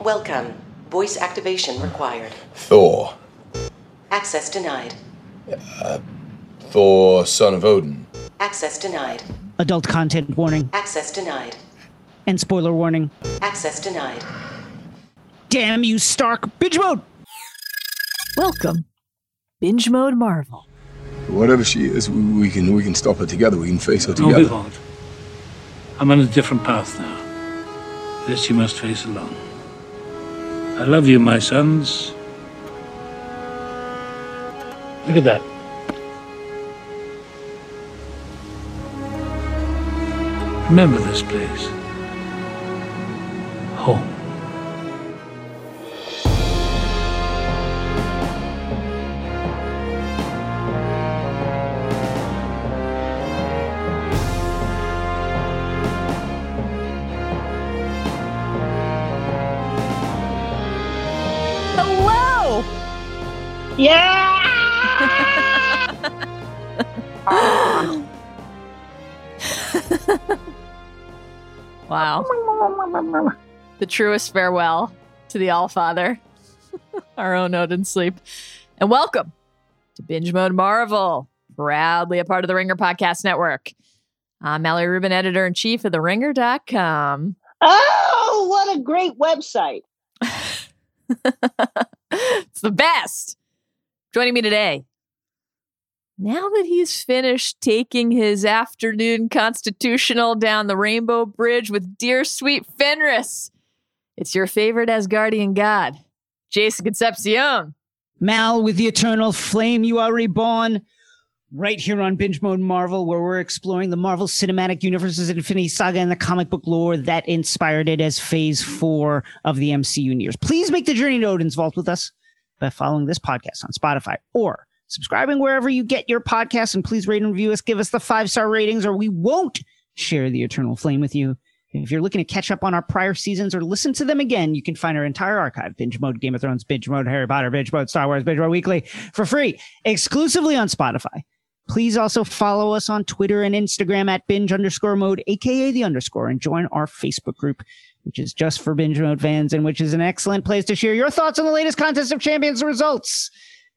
Welcome. Voice activation required. Thor. Access denied. Uh, Thor, son of Odin. Access denied. Adult content warning Access denied. and spoiler warning. Access denied. Damn you, Stark! Binge mode! Welcome. Binge Mode Marvel. Whatever she is, we, we can we can stop her together. We can face her together. behold. I'm on a different path now. This you must face alone. I love you, my sons. Look at that. Remember this place. Home. wow. The truest farewell to the All Father, our own Odinsleep. And welcome to Binge Mode Marvel, proudly a part of the Ringer Podcast Network. I'm Mallory Rubin, editor in chief of TheRinger.com. Oh, what a great website. it's the best. Joining me today. Now that he's finished taking his afternoon constitutional down the Rainbow Bridge with dear sweet Fenris, it's your favorite Asgardian god, Jason Concepcion. Mal, with the eternal flame, you are reborn. Right here on Binge Mode Marvel, where we're exploring the Marvel Cinematic Universe's Infinity Saga and the comic book lore that inspired it as phase four of the MCU universe. Please make the journey to Odin's Vault with us by following this podcast on Spotify or subscribing wherever you get your podcasts. And please rate and review us, give us the five star ratings, or we won't share the eternal flame with you. If you're looking to catch up on our prior seasons or listen to them again, you can find our entire archive Binge Mode Game of Thrones, Binge Mode Harry Potter, Binge Mode Star Wars, Binge Mode Weekly for free, exclusively on Spotify. Please also follow us on Twitter and Instagram at binge underscore mode, aka the underscore, and join our Facebook group, which is just for binge mode fans and which is an excellent place to share your thoughts on the latest contest of champions results.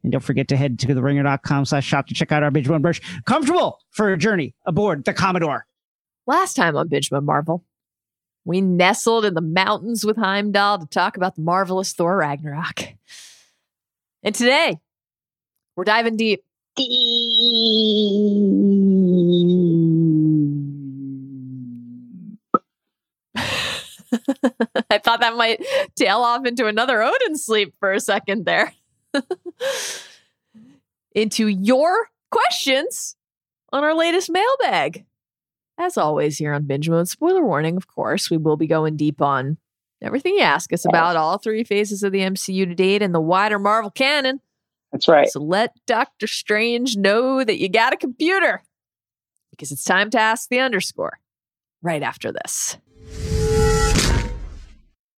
And don't forget to head to theringer.com slash shop to check out our binge mode merch. Comfortable for a journey aboard the Commodore. Last time on Binge Mode Marvel, we nestled in the mountains with Heimdall to talk about the marvelous Thor Ragnarok. And today, we're diving deep I thought that might tail off into another Odinsleep for a second there. into your questions on our latest mailbag. As always, here on Binge Mode, spoiler warning, of course, we will be going deep on everything you ask us about all three phases of the MCU to date and the wider Marvel canon. That's right. So let Doctor Strange know that you got a computer because it's time to ask the underscore right after this.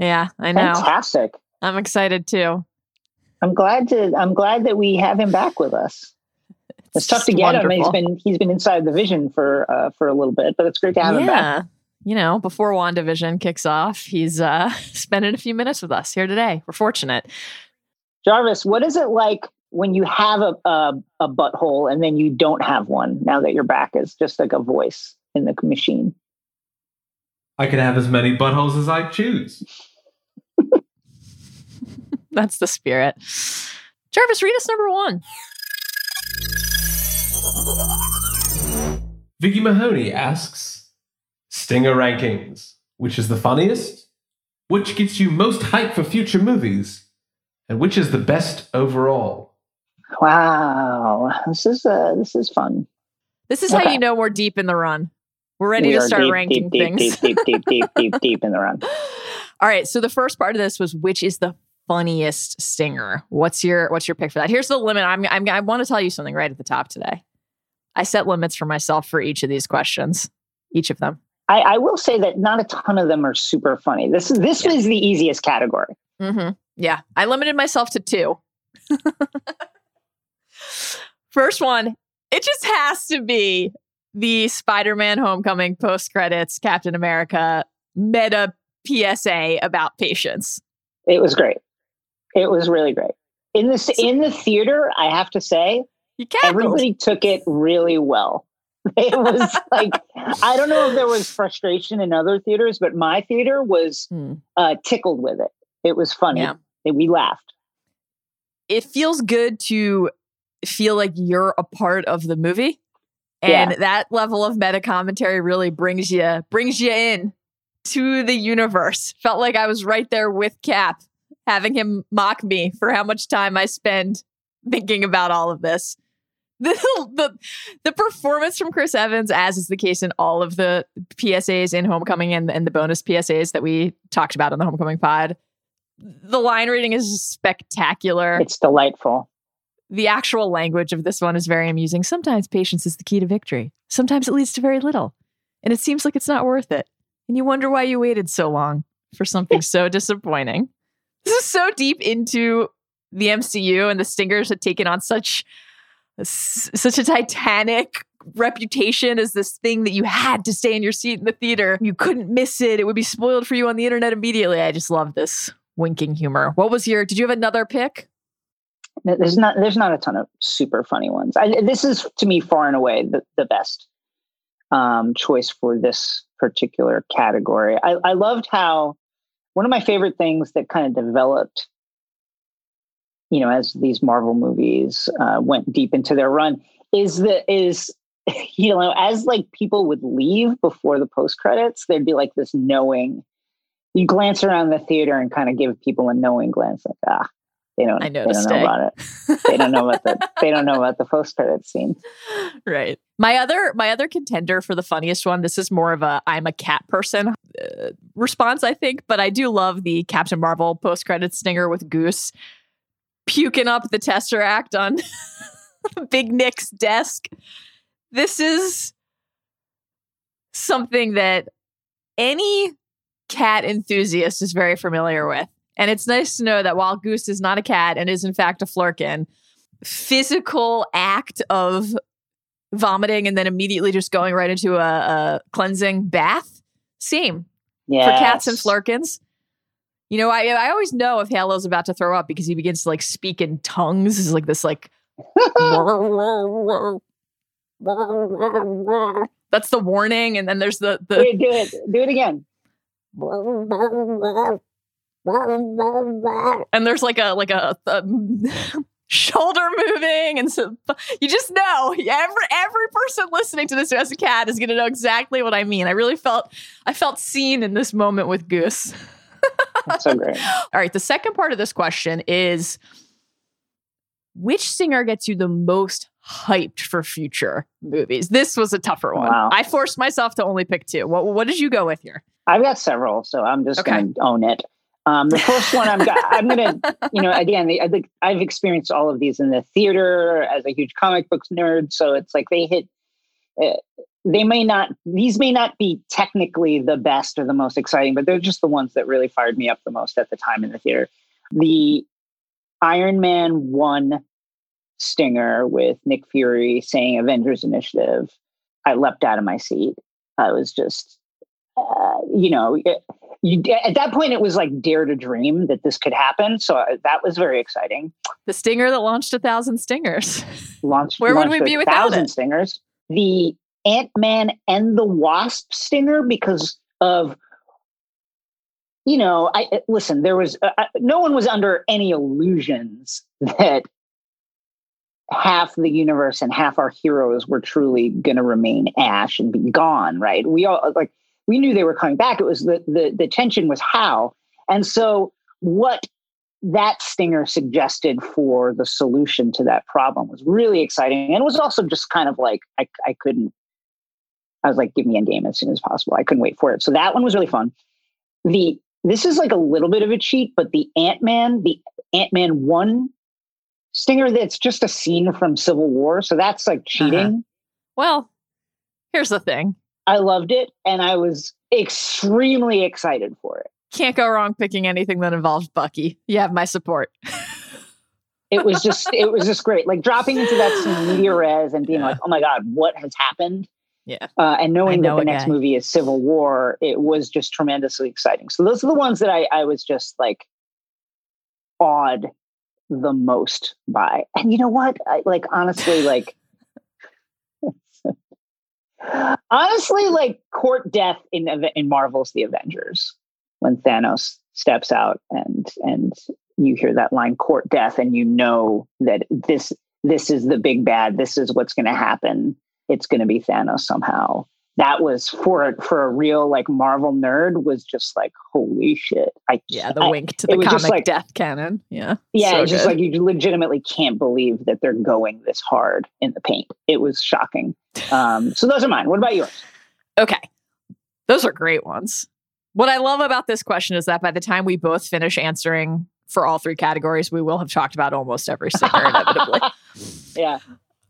Yeah, I know. Fantastic. I'm excited too. I'm glad to. I'm glad that we have him back with us. It's, tough to just get him. He's been he's been inside the vision for uh, for a little bit, but it's great to have him back. You know, before WandaVision kicks off, he's uh spending a few minutes with us here today. We're fortunate. Jarvis, what is it like when you have a, a a butthole and then you don't have one? Now that you're back, is just like a voice in the machine. I can have as many buttholes as I choose. That's the spirit. Jarvis, read us number one. Vicky Mahoney asks Stinger rankings. Which is the funniest? Which gets you most hype for future movies? And which is the best overall? Wow, this is uh, this is fun. This is how you know we're deep in the run. We're ready We to are start deep, ranking deep, things. Deep, deep, deep, deep, deep, deep in the run. All right. So the first part of this was which is the funniest stinger. What's your what's your pick for that? Here's the limit. I'm, I'm I want to tell you something right at the top today. I set limits for myself for each of these questions, each of them. I, I will say that not a ton of them are super funny. This is this Yeah. was the easiest category. Mm-hmm. Yeah, I limited myself to two. First one, it just has to be the Spider-Man Homecoming post credits Captain America meta PSA about patience. It was great. It was really great. In this in the theater, I have to say, everybody took it really well. It was like I don't know if there was frustration in other theaters, but my theater was Hmm. uh, tickled with it. It was funny. Yeah. We laughed. it feels good to feel like you're a part of the movie and Yeah. that level of meta commentary really brings you brings you in to the universe felt like i was right there with cap having him mock me for how much time i spend thinking about all of this the, the, the performance from chris evans as is the case in all of the psas in homecoming and, and the bonus psas that we talked about on the homecoming pod the line reading is spectacular It's delightful. the actual language of this one is very amusing. Sometimes patience is the key to victory. Sometimes it leads to very little. And it seems like it's not worth it. And you wonder why you waited so long for something so disappointing. This is so deep into the MCU and the Stingers had taken on such such a titanic reputation as this thing that you had to stay in your seat in the theater. You couldn't miss it. It would be spoiled for you on the internet immediately. I just love this winking humor. What was your did you have another pick? There's not there's not a ton of super funny ones. I, this is to me far and away the, the best um, choice for this particular category. I, I loved how one of my favorite things that kind of developed, you know, as these Marvel movies uh, went deep into their run, is that is you know as like people would leave before the post credits, there'd be like this knowing. You glance around the theater and kind of give people a knowing glance, like ah, they don't, I know they don't know about it. They don't know about the they don't know about the post credit scene. right. My other my other contender for the funniest one. This is more of a I'm a cat person uh, response, I think, but I do love the Captain Marvel post credit stinger with Goose puking up the Tesseract on Big Nick's desk. This is something that any cat enthusiast is very familiar with. And it's nice to know that while Goose is not a cat and is in fact a flerken, physical act of vomiting and then immediately just going right into a, a cleansing bath. Same Yeah, for cats and flerkens. You know, I I always know if Halo's about to throw up because he begins to like speak in tongues. Is like this like that's the warning, and then there's the the Wait, do it, do it again. and there's like a like a, a shoulder moving and so you just know every every person listening to this who has a cat is going to know exactly what i mean i really felt i felt seen in this moment with goose That's so great. all right the second part of this question is which singer gets you the most hyped for future movies this was a tougher one Wow. i forced myself to only pick two what, what did you go with here I've got several, so I'm just Okay. going to own it. Um, the first one I'm, I'm to, you know, again, I think I've experienced all of these in the theater as a huge comic books nerd. So it's like they hit, uh, they may not, these may not be technically the best or the most exciting, but they're just the ones that really fired me up the most at the time in the theater. The Iron Man 1 stinger with Nick Fury saying Avengers Initiative, I leapt out of my seat. I was just, uh, you know, it, you, at that point, it was like dare to dream that this could happen. So uh, that was very exciting. The stinger that launched a thousand stingers. Launched, Where would launched we be a without thousand it? stingers. The Ant Man and the Wasp stinger because of you know, I I- listen. There was uh, uh, no one was under any illusions that half the universe and half our heroes were truly going to remain Ash and be gone. Right? We all like we knew they were coming back. It was the the the tension was how, and so what that stinger suggested for the solution to that problem was really exciting, and it was also just kind of like I I couldn't. I was like, give me Endgame as soon as possible. I couldn't wait for it. So that one was really fun. The this is like a little bit of a cheat, but the Ant Man, the Ant Man one stinger, that's just a scene from Civil War. So that's like uh-huh. cheating. Well, here's the thing. I loved it, and I was extremely excited for it. Can't go wrong picking anything that involves Bucky. You have my support. It was just, it was just great. Like dropping into that scene, media res, and being like, "Oh my god, what has happened?" Yeah. uh, and knowing know that the next guy. movie is Civil War, it was just tremendously exciting. So those are the ones that I, I was just like awed the most by. And you know what? I, like honestly, like honestly, like court death in in Marvel's The Avengers. When Thanos steps out and and you hear that line court death and you know that this this is the big bad this is what's going to happen. It's going to be Thanos somehow that was for for a real like Marvel nerd was just like holy shit I Yeah, the I- wink to the comic like- death canon. Yeah. yeah So it's just like you legitimately can't believe that they're going this hard in the paint it was shocking um so those are mine what about yours Okay. Those are great ones. What I love about this question is that by the time we both finish answering for all three categories, we will have talked about almost every stinger inevitably. yeah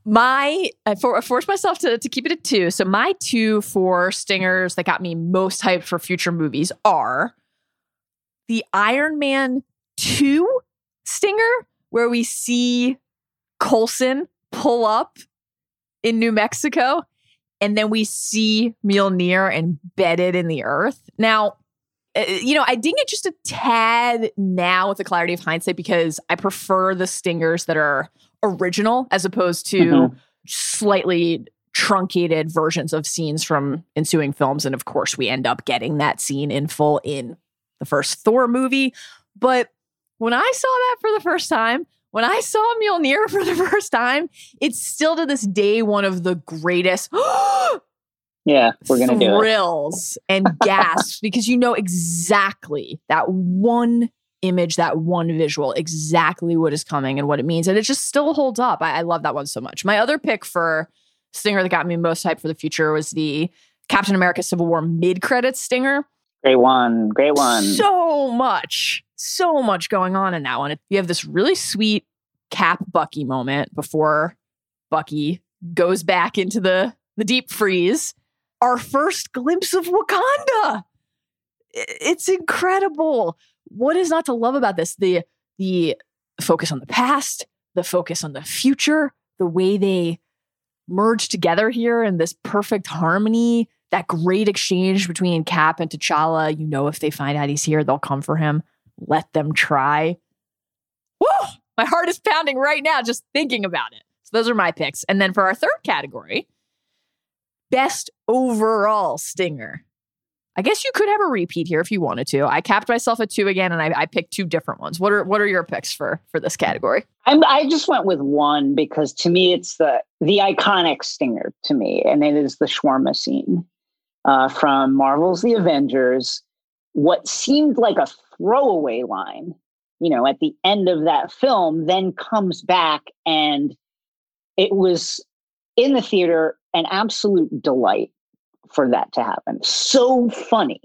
My I for, I forced myself to, to keep it at two. So my two for stingers that got me most hyped for future movies are the Iron Man 2 stinger, where we see Coulson pull up in New Mexico, and then we see Mjolnir embedded in the earth. Now, uh, you know, I ding it just a tad now with the clarity of hindsight because I prefer the stingers that are original as opposed to Mhm. slightly truncated versions of scenes from ensuing films. And of course, we end up getting that scene in full in the first Thor movie. But when I saw that for the first time, when I saw Mjolnir for the first time, it's still to this day one of the greatest yeah we're gonna do it thrills and gasps because you know exactly that one image, that one visual, exactly what is coming and what it means. And it just still holds up. I, I love that one so much. My other pick for stinger that got me most hyped for the future was the Captain America Civil War mid credits stinger. great one great one So much, so much going on in that one. You have this really sweet Cap Bucky moment before Bucky goes back into the, the deep freeze. Our first glimpse of Wakanda. It's incredible. What is not to love about this? The the focus on the past, the focus on the future, the way they merge together here in this perfect harmony, that great exchange between Cap and T'Challa. You know, if they find out he's here, they'll come for him. Let them try. Woo! My heart is pounding right now just thinking about it. So those are my picks. And then for our third category, best overall stinger. I guess you could have a repeat here if you wanted to. I capped myself at two again, and I, I picked two different ones. What are what are your picks for for this category? I'm, I just went with one because to me it's the the iconic stinger to me, and it is the shawarma scene uh, from Marvel's The Avengers. What seemed like a throwaway line, you know, at the end of that film, then comes back, and it was in the theater an absolute delight for that to happen. So funny.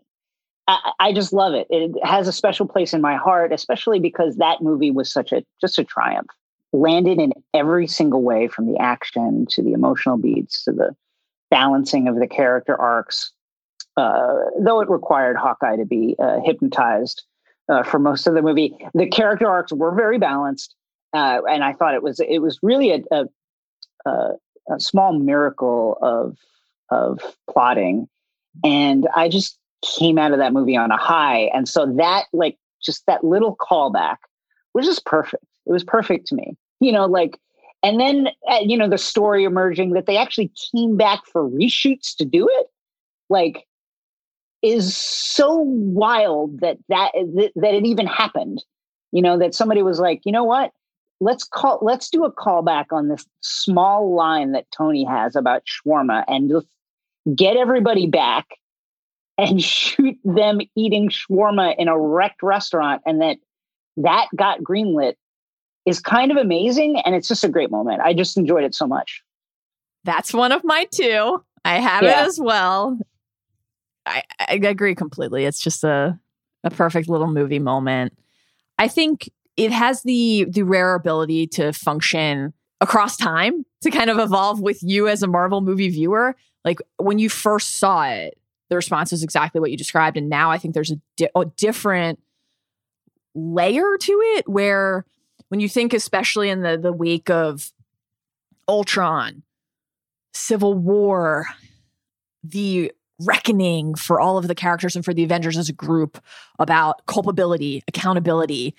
I, I just love it. It has a special place in my heart, especially because that movie was such a just a triumph. Landed in every single way, from the action to the emotional beats to the balancing of the character arcs. Uh, though it required Hawkeye to be uh, hypnotized uh, for most of the movie. The character arcs were very balanced, uh, and I thought it was it was really a, a, a, a small miracle of of plotting, and I just came out of that movie on a high. And so that like just that little callback was just perfect. It was perfect to me, you know, like. And then, uh, you know, the story emerging that they actually came back for reshoots to do it, like is so wild that that that it even happened. You know that somebody was like, you know what? Let's call let's do a callback on this small line that Tony has about shawarma and just get everybody back and shoot them eating shawarma in a wrecked restaurant and that that got greenlit is kind of amazing and it's just a great moment. I just enjoyed it so much. That's one of my two. I have Yeah. it as well. I, I agree completely. It's just a a perfect little movie moment. I think it has the the rare ability to function across time to kind of evolve with you as a Marvel movie viewer. Like when you first saw it, the response was exactly what you described, and now I think there's a, di- a different layer to it where when you think especially in the the wake of Ultron, Civil War, the reckoning for all of the characters and for the Avengers as a group about culpability, accountability.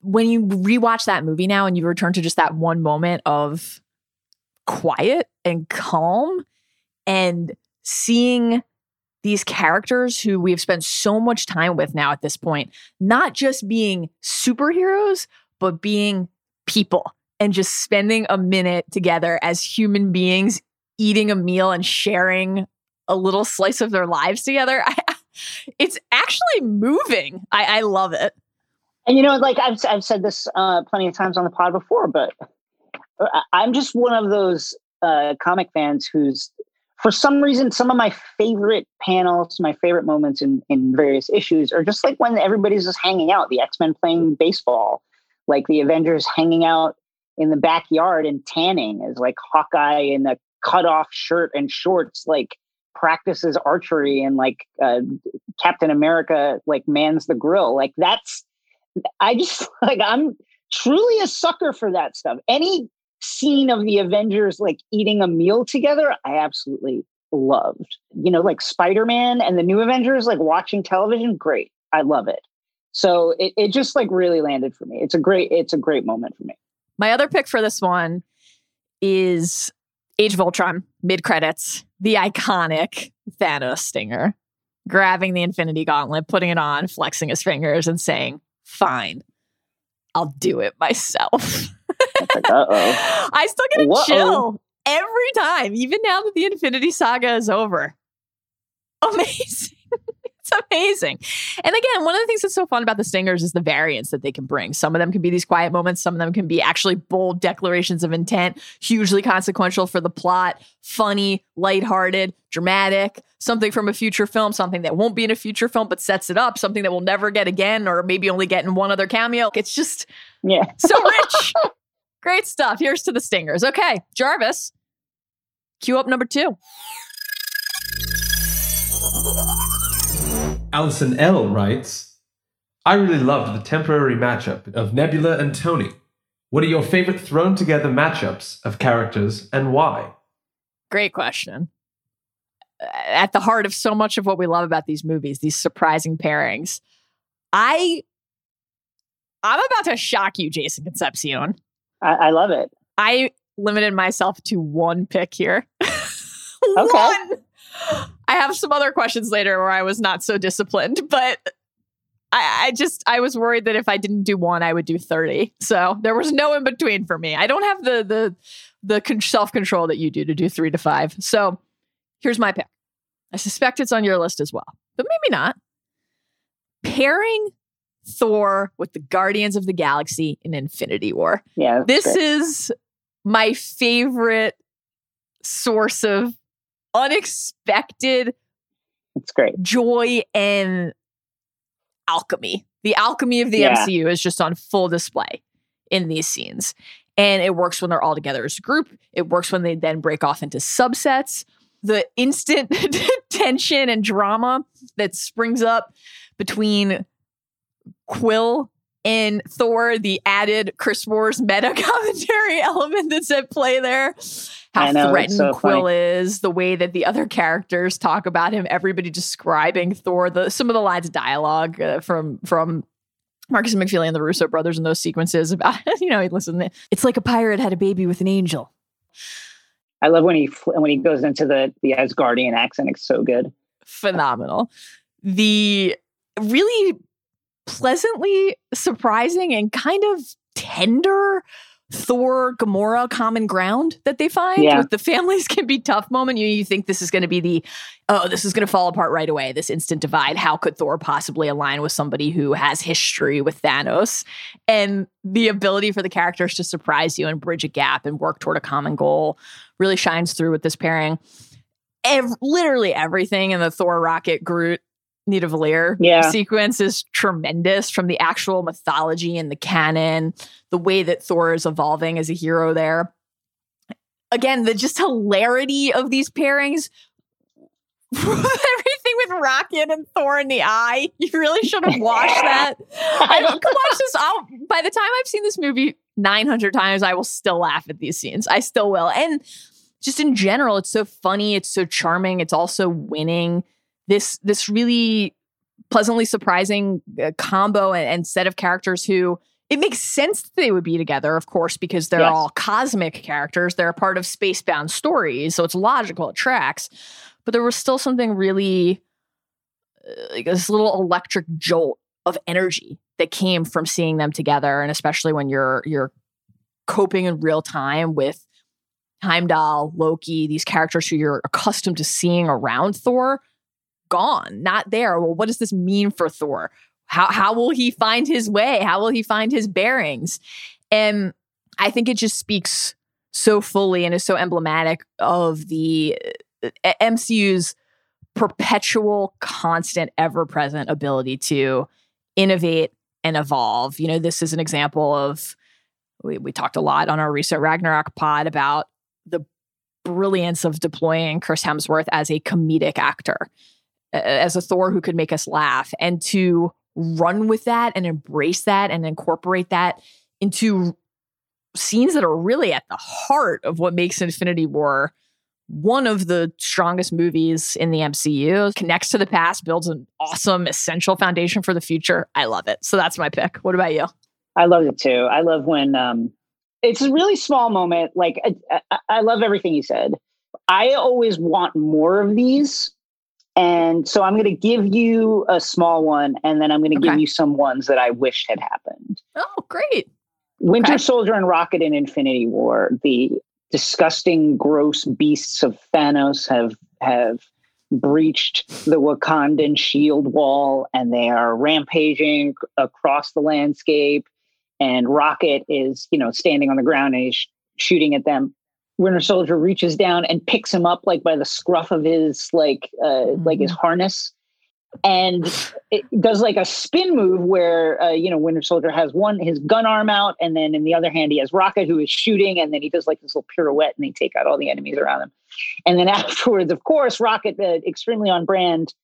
When you rewatch that movie now and you return to just that one moment of quiet and calm and seeing these characters who we've spent so much time with now at this point, not just being superheroes, but being people and just spending a minute together as human beings eating a meal and sharing a little slice of their lives together. I, it's actually moving. I, I love it. And you know, like I've I've said this uh, plenty of times on the pod before, but I- I'm just one of those uh, comic fans who's, for some reason, some of my favorite panels, my favorite moments in in various issues are just like when everybody's just hanging out, the X Men playing baseball, like the Avengers hanging out in the backyard and tanning as like Hawkeye in a cut off shirt and shorts, like practices archery and like uh, Captain America like mans the grill. Like that's I just like I'm truly a sucker for that stuff. Any scene of the Avengers like eating a meal together, I absolutely loved. You know, like Spider-Man and the new Avengers, like watching television, great. I love it. So it, it just like really landed for me. It's a great, it's a great moment for me. My other pick for this one is Age of Ultron, mid credits, the iconic Thanos stinger, grabbing the Infinity Gauntlet, putting it on, flexing his fingers, and saying, Fine, I'll do it myself. It's like, uh oh. I still get a Whoa. chill every time, even now that the Infinity Saga is over. Amazing. it's amazing. And again, one of the things that's so fun about the stingers is the variance that they can bring. Some of them can be these quiet moments, some of them can be actually bold declarations of intent, hugely consequential for the plot, funny, lighthearted, dramatic, something from a future film, something that won't be in a future film but sets it up, something that we'll never get again or maybe only get in one other cameo. It's just Yeah. so rich. Great stuff. Here's to the stingers. Okay, Jarvis, cue up number two. Alison L writes, I really loved the temporary matchup of Nebula and Tony. What are your favorite thrown together matchups of characters and why? Great question. Uh, at the heart of so much of what we love about these movies, these surprising pairings. I I'm about to shock you, Jason Concepcion. I, I love it. I limited myself to one pick here. one. I have some other questions later where I was not so disciplined, but I, I just I was worried that if I didn't do one, I would do thirty. So there was no in between for me. I don't have the the the con- self control that you do to do three to five. So here's my pick. I suspect it's on your list as well, but maybe not. Pairing Thor with the Guardians of the Galaxy in Infinity War Yeah. this great. is my favorite source of unexpected it's great. joy and alchemy. The alchemy of the Yeah. MCU is just on full display in these scenes. And it works when they're all together as a group. It works when they then break off into subsets. The instant tension and drama that springs up between Quill in Thor, the added Chris Moore's meta commentary element that's at play there. How know, threatened so Quill funny. is, the way that the other characters talk about him, everybody describing Thor, the some of the lines of dialogue uh, from from Marcus and McFeely and the Russo brothers in those sequences about you know, listen, it's like a pirate had a baby with an angel. I love when he when he goes into the the Asgardian accent. It's so good. phenomenal. The really pleasantly surprising and kind of tender Thor Gamora common ground that they find Yeah. with the families can be tough moment. You, you think this is going to be the, oh, this is going to fall apart right away, this instant divide. How could Thor possibly align with somebody who has history with Thanos? And the ability for the characters to surprise you and bridge a gap and work toward a common goal really shines through with this pairing. Ev- literally everything in the Thor Rocket Groot Nidavellir Yeah. sequence is tremendous from the actual mythology and the canon, the way that Thor is evolving as a hero there. Again, the just hilarity of these pairings. Everything with Rocket and Thor in the eye. You really should have watched that. I don't could watch this. I'll, by the time I've seen this movie 900 times, I will still laugh at these scenes. I still will. And just in general, it's so funny. It's so charming. It's also winning. This this really pleasantly surprising uh, combo and, and set of characters who it makes sense that they would be together, of course, because they're Yes. all cosmic characters. They're a part of spacebound stories, so it's logical. It tracks. But there was still something really uh, like this little electric jolt of energy that came from seeing them together, and especially when you're you're coping in real time with Heimdall, Loki, these characters who you're accustomed to seeing around Thor, gone, not there. Well, what does this mean for Thor? How how will he find his way? How will he find his bearings? And I think it just speaks so fully and is so emblematic of the uh, MCU's perpetual, constant, ever present ability to innovate and evolve. You know, this is an example of we, we talked a lot on our recent Ragnarok pod about the brilliance of deploying Chris Hemsworth as a comedic actor, as a Thor who could make us laugh, and to run with that and embrace that and incorporate that into scenes that are really at the heart of what makes Infinity War one of the strongest movies in the MCU. Connects to the past, builds an awesome, essential foundation for the future. I love it. So that's my pick. What about you? I love it too. I love when um, it's a really small moment. Like I, I, I love everything you said. I always want more of these, and so I'm going to give you a small one, and then I'm going to give you some ones that I wish had happened. Oh, great. Winter Okay. Soldier and Rocket in Infinity War. The disgusting, gross beasts of Thanos have have breached the Wakandan shield wall, and they are rampaging across the landscape. And Rocket is, you know, standing on the ground and he's shooting at them. Winter Soldier reaches down and picks him up like by the scruff of his like uh, like his harness and it does like a spin move where uh, you know Winter Soldier has one his gun arm out, and then in the other hand he has Rocket who is shooting, and then he does like this little pirouette, and they take out all the enemies around him. And then afterwards, of course, Rocket, uh, extremely on brand,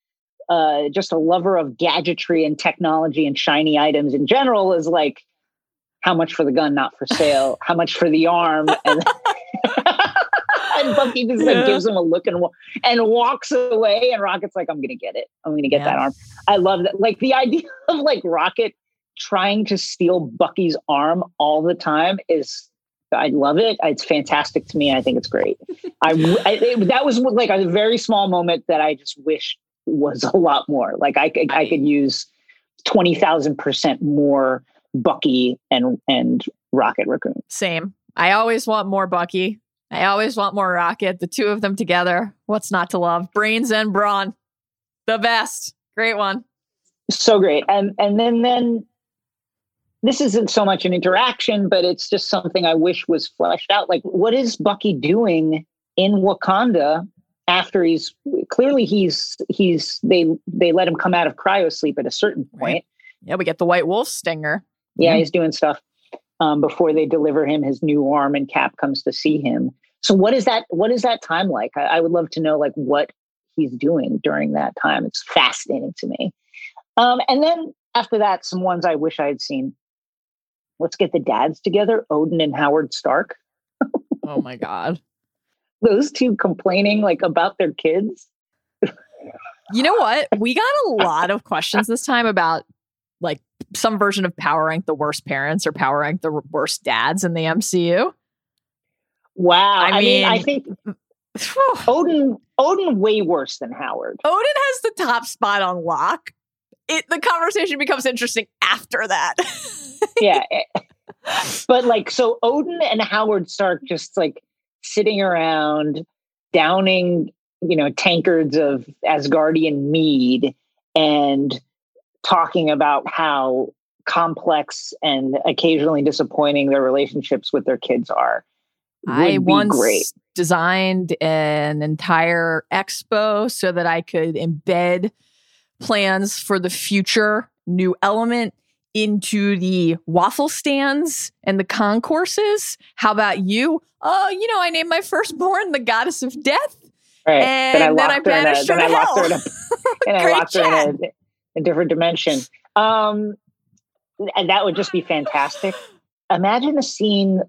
uh, just a lover of gadgetry and technology and shiny items in general, is like, how much for the gun, not for sale? How much for the arm? And, and Bucky just like Yeah. gives him a look and and walks away, and Rocket's like, I'm gonna get it. I'm gonna get Yeah. that arm. I love that. Like the idea of like Rocket trying to steal Bucky's arm all the time is I love it. It's fantastic to me. I think it's great. I, I it- that was like a very small moment that I just wish was a lot more. Like I could I could use twenty thousand percent more Bucky and and Rocket Raccoon. Same. I always want more Bucky. I always want more Rocket. The two of them together. What's not to love? Brains and brawn. The best. Great one. so great and and then then this isn't so much an interaction but it's just something i wish was fleshed out like what is bucky doing in wakanda after he's clearly he's he's they they let him come out of cryo sleep at a certain point Right. Yeah, we get the White Wolf stinger. Yeah Mhm. he's doing stuff um, before they deliver him his new arm and cap comes to see him so what is that what is that time like I, I would love to know like what he's doing during that time it's fascinating to me um, and then after that, some ones I wish I had seen. Let's get the dads together, Odin and Howard Stark. Oh my god. Those two complaining like about their kids. You know what? We got a lot of questions this time about like some version of power rank the worst parents or power rank the worst dads in the MCU. Wow. I I, mean, I think Odin Odin way worse than Howard. Odin has the top spot on lock. It the conversation becomes interesting after that. yeah. eh, but like so Odin and Howard Stark just like sitting around downing, you know, tankards of Asgardian mead and talking about how complex and occasionally disappointing their relationships with their kids are. I once great. designed an entire expo so that I could embed plans for the future new element into the waffle stands and the concourses. How about you? Oh, you know, I named my firstborn the goddess of death. Right. And then I her in a- banished her then to I her in a- and I Great locked her chat. in a, a different dimension. Um, and that would just be fantastic. Imagine a scene: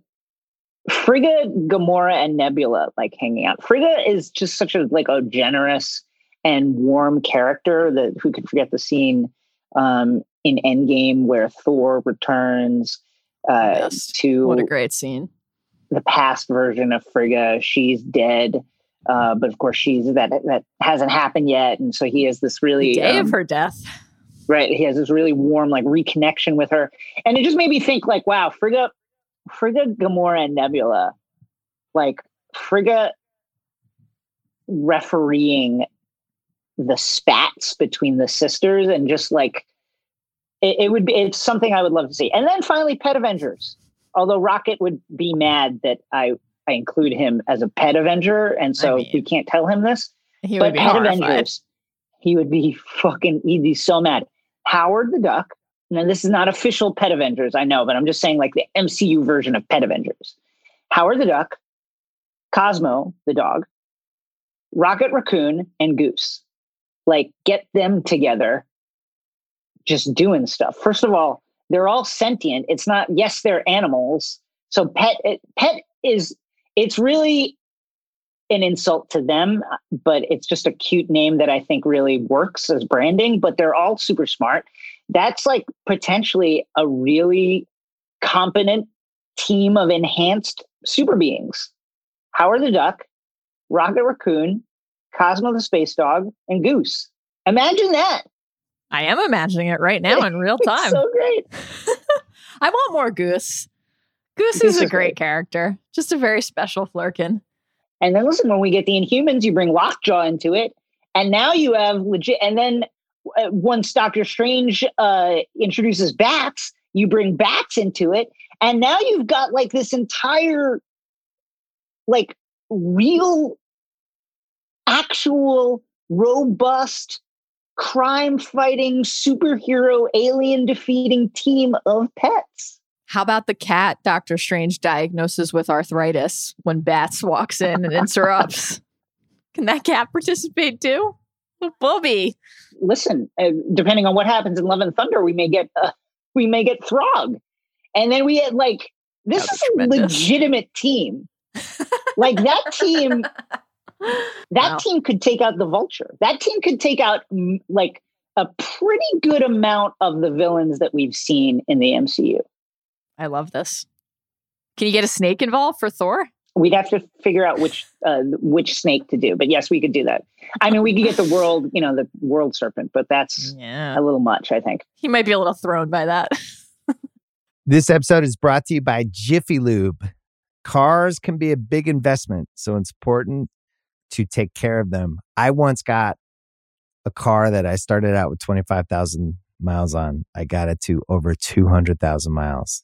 Frigga, Gamora, and Nebula like hanging out. Frigga is just such a like a generous and warm character that who could forget the scene um, in Endgame where Thor returns uh, to What a great scene. the past version of Frigga. She's dead. Uh, but of course, she's that that hasn't happened yet, and so he has this really The day um, of her death. right. He has this really warm like reconnection with her, and it just made me think like, wow, Frigga, Frigga, Gamora, and Nebula, like Frigga refereeing the spats between the sisters, and just like it, it would be, it's something I would love to see. And then finally, Pet Avengers. Although Rocket would be mad that I I include him as a pet Avenger, and so I mean, we can't tell him this He but would be Pet horrified. Avengers, he would be fucking, he'd be so mad. Howard the Duck. Now, this is not official Pet Avengers, I know, but I'm just saying like the MCU version of Pet Avengers. Howard the Duck, Cosmo the dog, Rocket Raccoon, and Goose. Like, get them together, just doing stuff. First of all, they're all sentient. It's not, yes, they're animals. So, pet, it, pet is, it's really an insult to them, but it's just a cute name that I think really works as branding. But they're all super smart. That's like potentially a really competent team of enhanced super beings. Howard the Duck, Rocket Raccoon, Cosmo the Space Dog, and Goose. Imagine that. I am imagining it right now in real time. so great. I want more Goose. Goose, Goose is a great great. character. Just a very special flerken. And then listen, when we get the Inhumans, you bring Lockjaw into it, and now you have legit. And then uh, once Doctor Strange uh, introduces bats, you bring bats into it, and now you've got like this entire, like real, actual, robust, crime-fighting, superhero, alien defeating team of pets. How about the cat Doctor Strange diagnoses with arthritis when Bats walks in and interrupts? Can that cat participate too? Bobby. listen, uh, depending on what happens in Love and Thunder, we may get uh, we may get Throg, and then we had like this That'd is be a legitimate team. like that team, that Wow. team could take out the Vulture. That team could take out mm, like a pretty good amount of the villains that we've seen in the MCU. I love this. Can you get a snake involved for Thor? We'd have to figure out which uh, which snake to do, but yes, we could do that. I mean, we could get the world, you know, the world serpent, but that's Yeah. a little much, I think. He might be a little thrown by that. This episode is brought to you by Jiffy Lube. Cars can be a big investment, so it's important to take care of them. I once got a car that I started out with 25,000 miles on. I got it to over 200,000 miles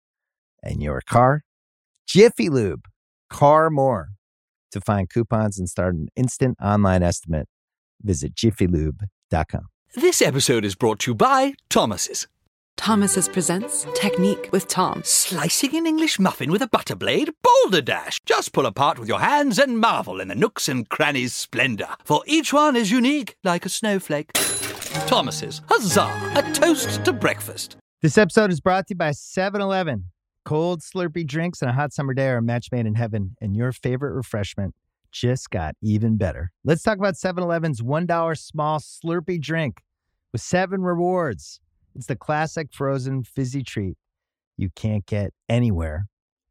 and your car. Jiffy Lube, car more. To find coupons and start an instant online estimate, visit jiffylube.com. This episode is brought to you by Thomas's. Thomas's presents Technique with Tom. Slicing an English muffin with a butter blade? Boulder Dash! Just pull apart with your hands and marvel in the nooks and crannies' splendor, for each one is unique like a snowflake. Thomas's, huzzah! A toast to breakfast. This episode is brought to you by 7 Eleven. Cold, slurpy drinks and a hot summer day are a match made in heaven, and your favorite refreshment just got even better. Let's talk about 7 Eleven's $1 small slurpy drink with seven rewards. It's the classic frozen fizzy treat you can't get anywhere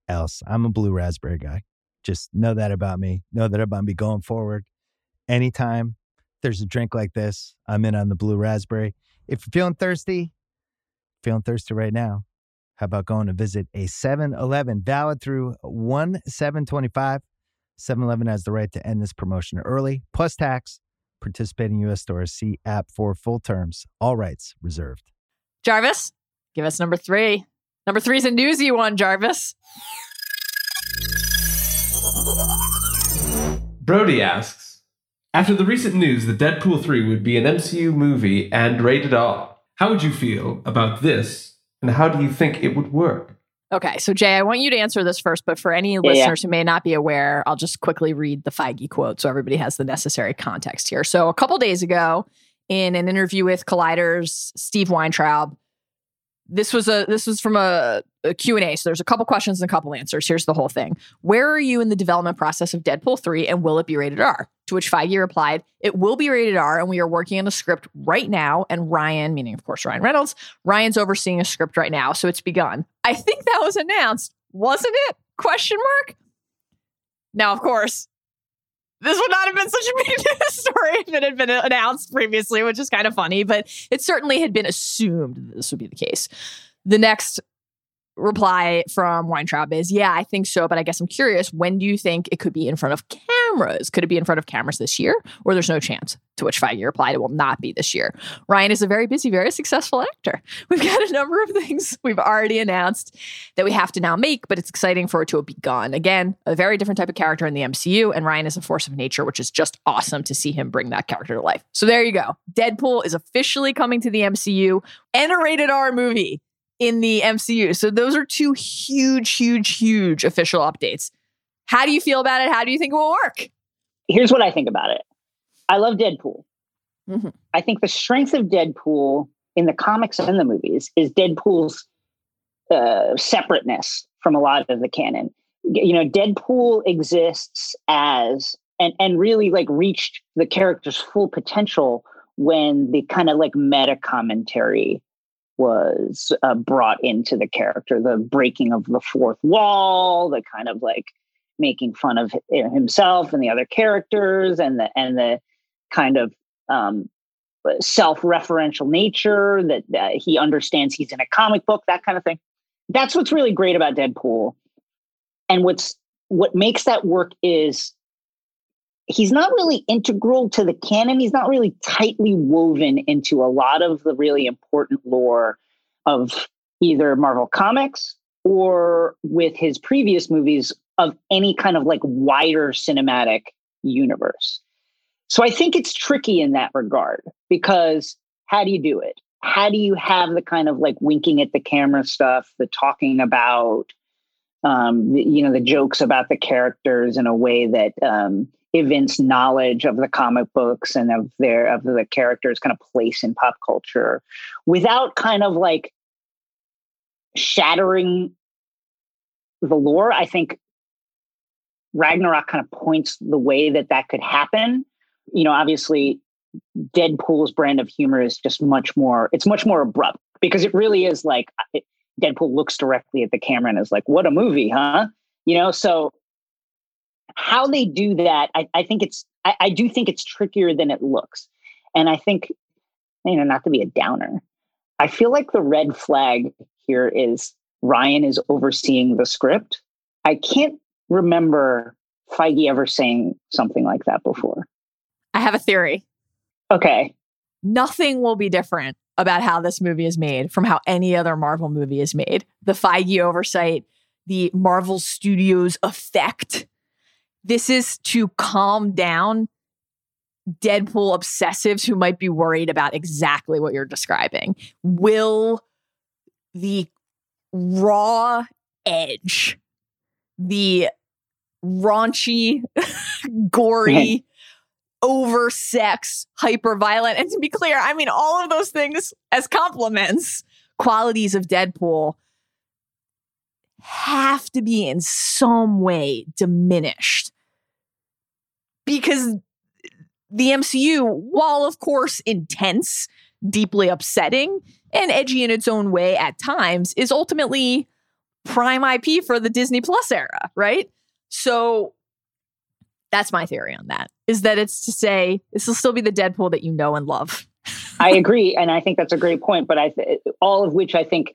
else. I'm a blue raspberry guy. Just know that about me. Know that I'm about me going forward. Anytime there's a drink like this, I'm in on the blue raspberry. If you're feeling thirsty, feeling thirsty right now, how about going to visit a 7 Eleven valid through 1 725? 7 Eleven has the right to end this promotion early, plus tax. Participating U.S. stores see app for full terms. All rights reserved. Jarvis, give us number three. Number three is a newsy one, Jarvis. Brody asks After the recent news that Deadpool 3 would be an MCU movie and rated R, how would you feel about this and how do you think it would work? Okay, so Jay, I want you to answer this first, but for any yeah. listeners who may not be aware, I'll just quickly read the Feige quote so everybody has the necessary context here. So, a couple days ago, in an interview with Collider's Steve Weintraub, this was a this was from a, a q&a so there's a couple questions and a couple answers. Here's the whole thing. Where are you in the development process of deadpool 3 and will it be rated r? To which feige replied it will be rated r and we are working on the script right now. And ryan meaning of course ryan reynolds ryan's overseeing a script right now. So it's begun. I think that was announced wasn't it? Question mark? Now of course this would not have been such a big story if it had been announced previously, which is kind of funny, but it certainly had been assumed that this would be the case. The next reply from Weintraub is, Yeah, I think so, but I guess I'm curious. When do you think it could be in front of cameras? Could it be in front of cameras this year, or there's no chance? To which Feige replied, It will not be this year. Ryan is a very busy, very successful actor. We've got a number of things we've already announced that we have to now make, but it's exciting for it to have begun. Again, a very different type of character in the MCU, and Ryan is a force of nature, which is just awesome to see him bring that character to life. So there you go. Deadpool is officially coming to the MCU and a rated R movie in the MCU. So those are two huge, huge, huge official updates. How do you feel about it? How do you think it will work? Here's what I think about it. I love Deadpool. Mm-hmm. I think the strength of Deadpool in the comics and the movies is Deadpool's uh, separateness from a lot of the canon. You know, Deadpool exists as and and really like reached the character's full potential when the kind of like meta commentary was uh, brought into the character the breaking of the fourth wall the kind of like making fun of himself and the other characters and the and the kind of um, self-referential nature that uh, he understands he's in a comic book that kind of thing. That's what's really great about deadpool. And what's what makes that work is he's not really integral to the canon. He's not really tightly woven into a lot of the really important lore of either Marvel Comics or with his previous movies of any kind of like wider cinematic universe. So I think it's tricky in that regard because how do you do it? How do you have the kind of like winking at the camera stuff, the talking about, um, the, you know, the jokes about the characters in a way that um, evince knowledge of the comic books and of their of the characters kind of place in pop culture without kind of like shattering the lore i think ragnarok kind of points the way that that could happen. You know obviously deadpool's brand of humor is just much more it's much more abrupt because it really is like deadpool looks directly at the camera and is like what a movie huh? You know so how they do that, I, I think it's I, I, do think it's trickier than it looks. And I think, you know, not to be a downer, I feel like the red flag here is Ryan is overseeing the script. I can't remember Feige ever saying something like that before. I have a theory. Okay. Nothing will be different about how this movie is made from how any other Marvel movie is made. The Feige oversight, the Marvel Studios effect. This is to calm down Deadpool obsessives who might be worried about exactly what you're describing. Will the raw edge, the raunchy, gory, oversex, hyper violent, and to be clear, I mean all of those things as compliments, qualities of Deadpool have to be in some way diminished because the MCU, while of course intense, deeply upsetting, and edgy in its own way at times, is ultimately prime IP for the Disney Plus era, right? So that's my theory on that is that it's to say this will still be the Deadpool that you know and love. I agree, and I think that's a great point. But I, th- all of which I think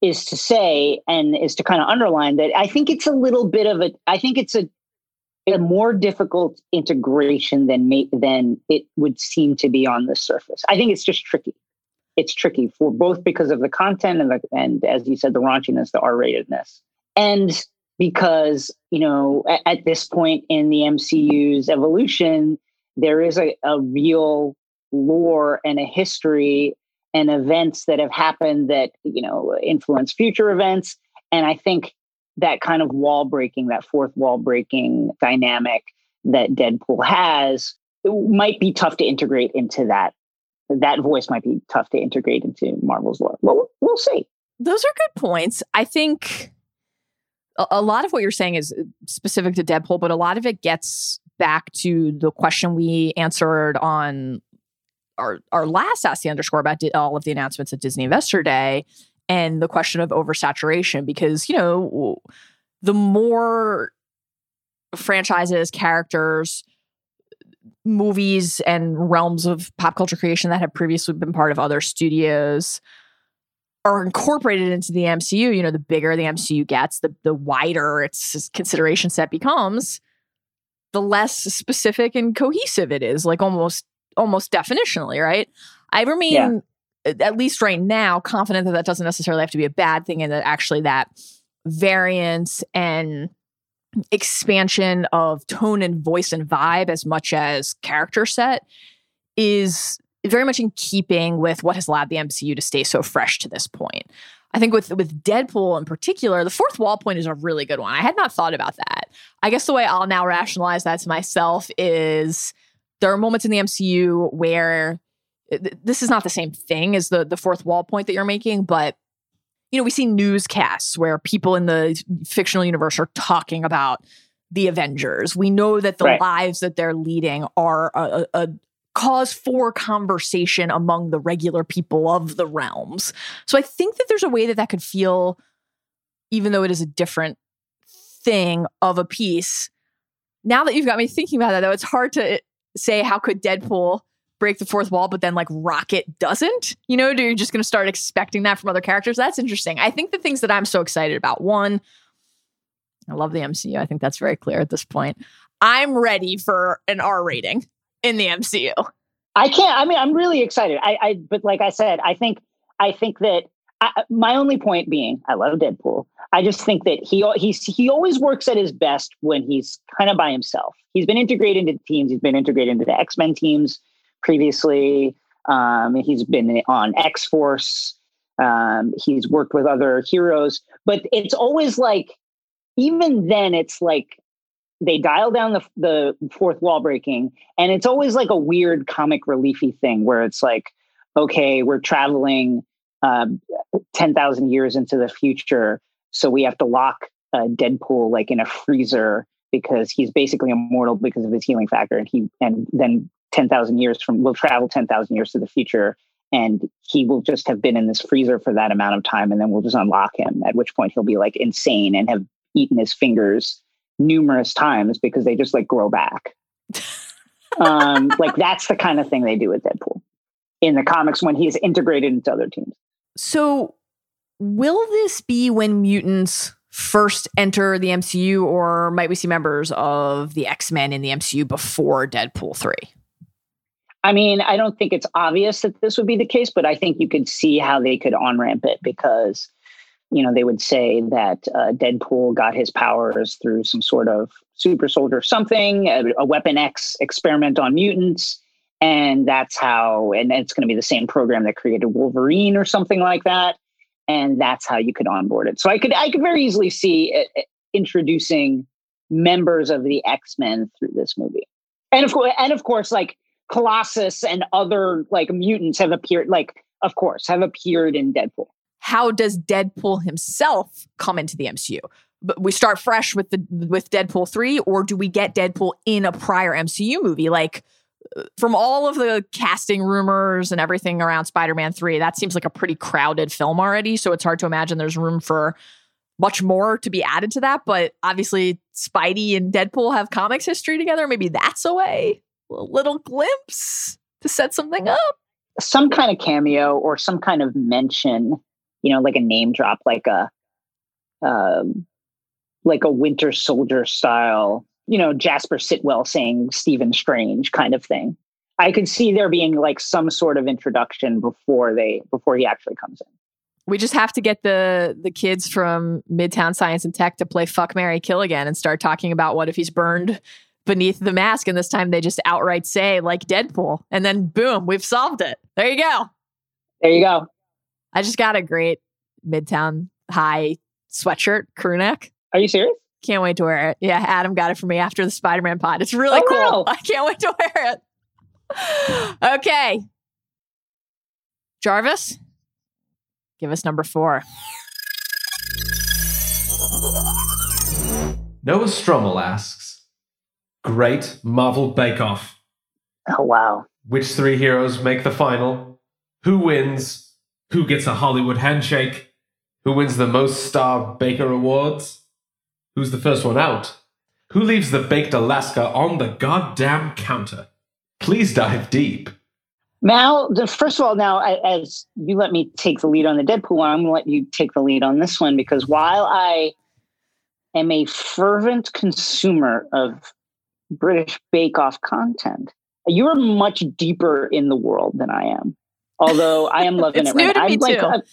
is to say, and is to kind of underline that I think it's a little bit of a. I think it's a a more difficult integration than ma- than it would seem to be on the surface. I think it's just tricky. It's tricky for both because of the content and the, and as you said, the raunchiness, the R ratedness, and because you know at, at, this point in the MCU's evolution, there is a, a real lore and a history and events that have happened that you know influence future events, and I think that kind of wall breaking, that fourth wall breaking dynamic that Deadpool has might be tough to integrate into that. That voice might be tough to integrate into Marvel's lore. Well, we'll see. Those are good points. I think a, a lot of what you're saying is uh, specific to Deadpool, but a lot of it gets back to the question we answered on our our last Ask the Underscore about all of the announcements at Disney Investor Day and the question of oversaturation because you know the more franchises characters movies and realms of pop culture creation that have previously been part of other studios are incorporated into the MCU, you know, the bigger the MCU gets, the the wider its consideration set becomes, the less specific and cohesive it is, like almost almost definitionally, right? I remain yeah at least right now, confident that that doesn't necessarily have to be a bad thing and that actually that variance and expansion of tone and voice and vibe as much as character set is very much in keeping with what has allowed the MCU to stay so fresh to this point. I think with with Deadpool in particular, the fourth wall point is a really good one. I had not thought about that. I guess the way I'll now rationalize that to myself is there are moments in the MCU where uh, this is not the same thing as the the fourth wall point that you're making, but you know, we see newscasts where people in the fictional universe are talking about the Avengers. We know that the right. lives that they're leading are a, a, cause for conversation among the regular people of the realms. So I think that there's a way that that could feel, even though it is a different thing of a piece. Now that you've got me thinking about that, though, it's hard to say how could Deadpool break the fourth wall, but then like Rocket doesn't? You know, do you just going to start expecting that from other characters? That's interesting. I think the things that I'm so excited about one, I love the MCU. I think that's very clear at this point. I'm ready for an R rating in the MCU. I can't. I mean, I'm really excited. I, I but like I said, I think, I think that I, my only point being, I love Deadpool. I just think that he he's he always works at his best when he's kind of by himself. He's been integrated into teams. He's been integrated into the X Men teams previously. Um, he's been on X Force. Um, he's worked with other heroes, but it's always like, even then, it's like they dial down the the fourth wall breaking, and it's always like a weird comic reliefy thing where it's like, okay, we're traveling um, ten thousand years into the future, so we have to lock uh, Deadpool like in a freezer because he's basically immortal because of his healing factor, and he and then 10,000 years from, we'll travel 10,000 years to the future. And he will just have been in this freezer for that amount of time. And then we'll just unlock him, at which point he'll be like insane and have eaten his fingers numerous times because they just like grow back. um, like that's the kind of thing they do with Deadpool in the comics when he's integrated into other teams. So, will this be when mutants first enter the MCU, or might we see members of the X Men in the MCU before Deadpool 3? I mean, I don't think it's obvious that this would be the case, but I think you could see how they could on ramp it because, you know, they would say that uh, Deadpool got his powers through some sort of super soldier something, a, a Weapon X experiment on mutants. And that's how, and it's going to be the same program that created Wolverine or something like that. And that's how you could onboard it. So I could, I could very easily see it, it introducing members of the X Men through this movie, and of course, and of course, like Colossus and other like mutants have appeared, like of course, have appeared in Deadpool. How does Deadpool himself come into the MCU? But we start fresh with the with Deadpool three, or do we get Deadpool in a prior MCU movie? Like from all of the casting rumors and everything around Spider Man three, that seems like a pretty crowded film already. So it's hard to imagine there's room for much more to be added to that. But obviously, Spidey and Deadpool have comics history together. Maybe that's a way, a little glimpse to set something up. Some kind of cameo or some kind of mention, you know, like a name drop, like a, um, like a Winter Soldier style, you know, Jasper Sitwell saying Stephen Strange kind of thing. I could see there being like some sort of introduction before they before he actually comes in. We just have to get the the kids from Midtown Science and Tech to play Fuck Mary Kill again and start talking about what if he's burned beneath the mask and this time they just outright say like Deadpool and then boom, we've solved it. There you go. There you go. I just got a great Midtown High sweatshirt crew neck. Are you serious? Can't wait to wear it. Yeah, Adam got it for me after the Spider-Man pod. It's really Oh, cool. wow. I can't wait to wear it. Okay. Jarvis, give us number four. Noah Strommel asks, Great Marvel Bake Off. Oh wow. Which three heroes make the final? Who wins? Who gets a Hollywood handshake? Who wins the most Star Baker Awards? Who's the first one out? Who leaves the baked Alaska on the goddamn counter? Please dive deep. Now, the, first of all, now a- as you let me take the lead on the Deadpool one, I'm going to let you take the lead on this one because while I am a fervent consumer of British Bake Off content, you're much deeper in the world than I am. Although I am loving It's it right new to now. me I'm too. I've-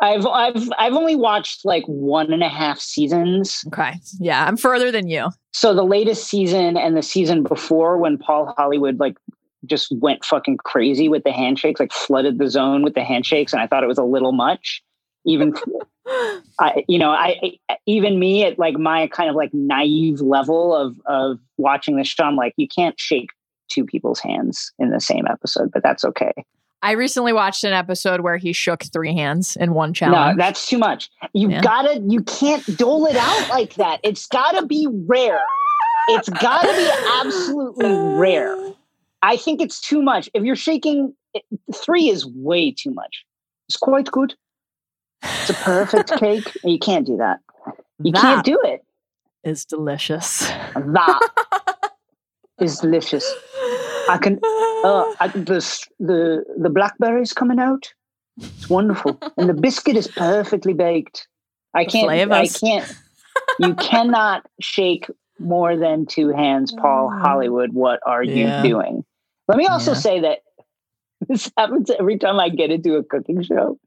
I've I've I've only watched like one and a half seasons. Okay. Yeah, I'm further than you. So the latest season and the season before, when Paul Hollywood like just went fucking crazy with the handshakes, like flooded the zone with the handshakes, and I thought it was a little much. Even, I, you know, I even me at like my kind of like naive level of of watching this show, I'm like, you can't shake two people's hands in the same episode, but that's okay. I recently watched an episode where he shook three hands in one challenge. No, that's too much. You Yeah. gotta, you can't dole it out like that. It's gotta be rare. It's gotta be absolutely rare. I think it's too much. If you're shaking, three is way too much. It's quite good. It's a perfect cake. You can't do that. You That can't do it. is delicious. That is delicious. I can. Uh, I, the the the blackberries coming out. It's wonderful, and the biscuit is perfectly baked. I can't. I can't. You cannot shake more than two hands, Paul Hollywood. What are you doing? Let me also Yeah. say that this happens every time I get into a cooking show.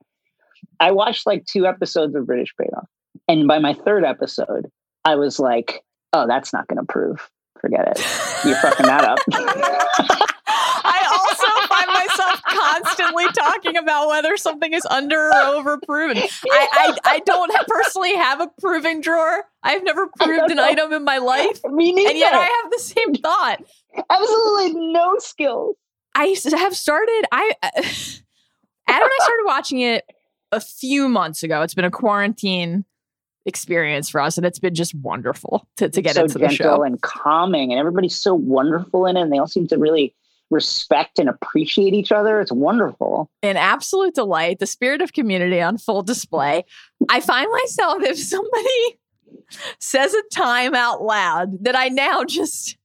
I watched like two episodes of British Bake Off, and by my third episode, I was like, "Oh, that's not going to prove. Forget it. You're fucking that up." I also find myself constantly talking about whether something is under or over proven. I, I, I don't personally have a proving drawer. I've never proved an know. item in my life. Me neither. And yet I have the same thought. absolutely no skills. I have started. I uh, Adam and I started watching it a few months ago. It's been a quarantine experience for us, and it's been just wonderful to, to get so into the show. and calming, and everybody's so wonderful in it, and they all seem to really respect and appreciate each other. It's wonderful. An absolute delight. The spirit of community on full display. I find myself if somebody says a time out loud that I now just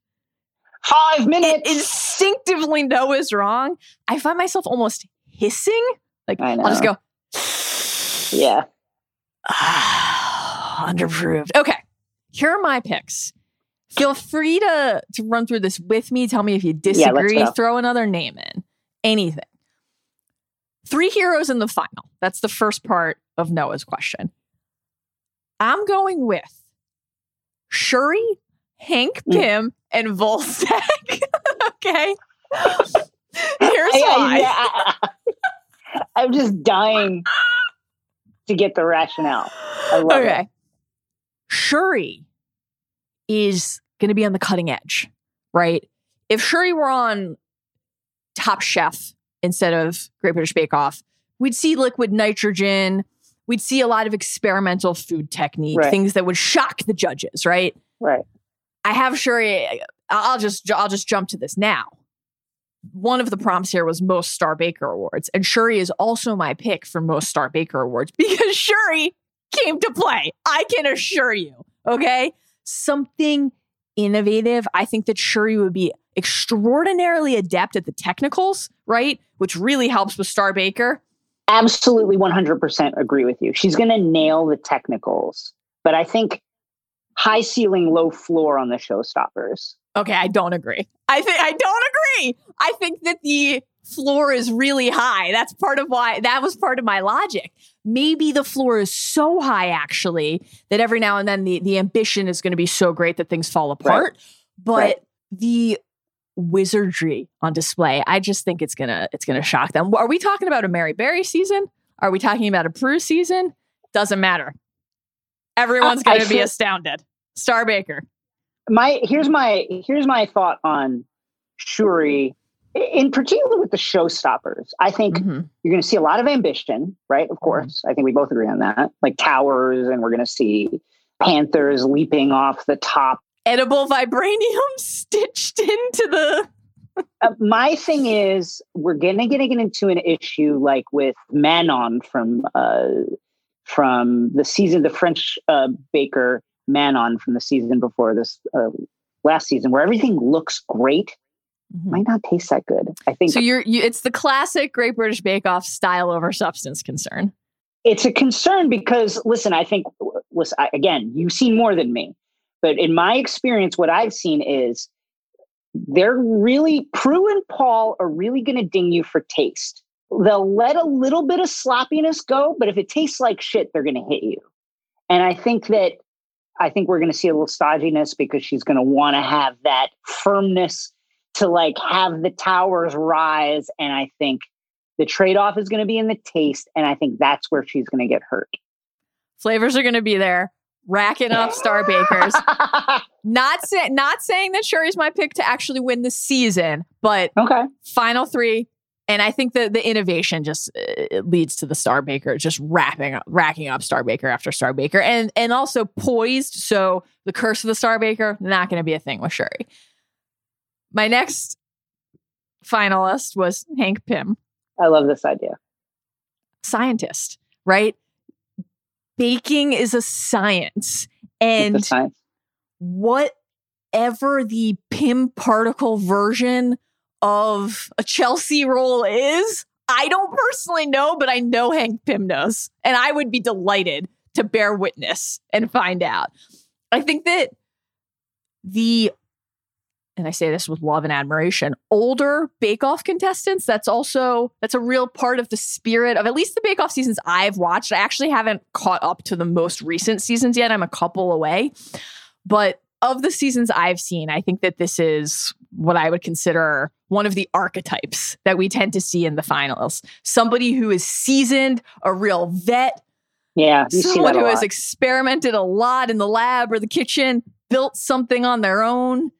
Five minutes. instinctively know is wrong. I find myself almost hissing. Like I'll just go. yeah. Underproved. Okay. Here are my picks Feel free to to run through this with me. Tell me if you disagree. go. Throw another name in. Anything. Three heroes in the final. That's the first part of Noah's question. I'm going with Shuri, Hank Mm. Pym, and Volstagg. okay. Here's I- why. I- I'm just dying to get the rationale. Love it. Shuri is going to be on the cutting edge, right? If Shuri were on Top Chef instead of Great British Bake Off, we'd see liquid nitrogen. We'd see a lot of experimental food technique, Right. things that would shock the judges, right? Right. I have Shuri. I'll just I'll just jump to this now. One of the prompts here was most Star Baker Awards, and Shuri is also my pick for most Star Baker Awards because Shuri came to play. I can assure you. Okay, something innovative. I think that Shuri would be extraordinarily adept at the technicals, right? Which really helps with Star Baker. Absolutely 100% agree with you. She's going to nail the technicals, but I think high ceiling, low floor on the showstoppers. Okay, I don't agree. I think I don't agree. I think that the floor is really high. That's part of why that was part of my logic. Maybe the floor is so high actually that every now and then the the ambition is going to be so great that things fall apart. But Right. the wizardry on display, I just think it's gonna it's gonna shock them. Are we talking about a Mary Berry season? Are we talking about a Prue season? Doesn't matter. Everyone's I gonna be feel- astounded. Star Baker. My here's my here's my thought on Shuri, in particular with the showstoppers. I think Mhm. you're going to see a lot of ambition, right? Of course, I think we both agree on that. Like towers, and we're going to see panthers leaping off the top. edible vibranium stitched into the Uh, my thing is, we're gonna get into an issue like with Manon from uh, from the season, the French uh, baker Manon from the season before this uh, last season, where everything looks great, might not taste that good. I think So you're you, it's the classic Great British Bake Off style over substance concern. it's a concern because listen i think listen I, again you've seen more than me but in my experience what i've seen is they're really prue and paul are really going to ding you for taste they'll let a little bit of sloppiness go but if it tastes like shit they're going to hit you and i think that i think we're going to see a little stodginess because she's going to want to have that firmness to like have the towers rise and i think the trade-off is going to be in the taste and i think that's where she's going to get hurt Flavors are going to be there, racking up Star Bakers. not say, not saying that Shuri's my pick to actually win the season, but okay final three. And I think that the innovation just uh, leads to the Star Baker just wrapping up, racking up Star Baker after Star Baker, and and also poised. So the curse of the Star Baker not going to be a thing with Shuri. My next finalist was Hank Pym. i love this idea scientist, right? Baking is a science. And the science whatever the Pym particle version of a Chelsea roll is, I don't personally know, but I know Hank Pym knows. And I would be delighted to bear witness and find out. I think that the and I say this with love and admiration, older Bake Off contestants, that's also that's a real part of the spirit of at least the Bake Off seasons I've watched. I actually haven't caught up to the most recent seasons yet. I'm a couple away. But of the seasons I've seen, I think that this is what I would consider one of the archetypes that we tend to see in the finals. Somebody who is seasoned, a real vet, yeah someone who has experimented a lot in the lab or the kitchen, built something on their own,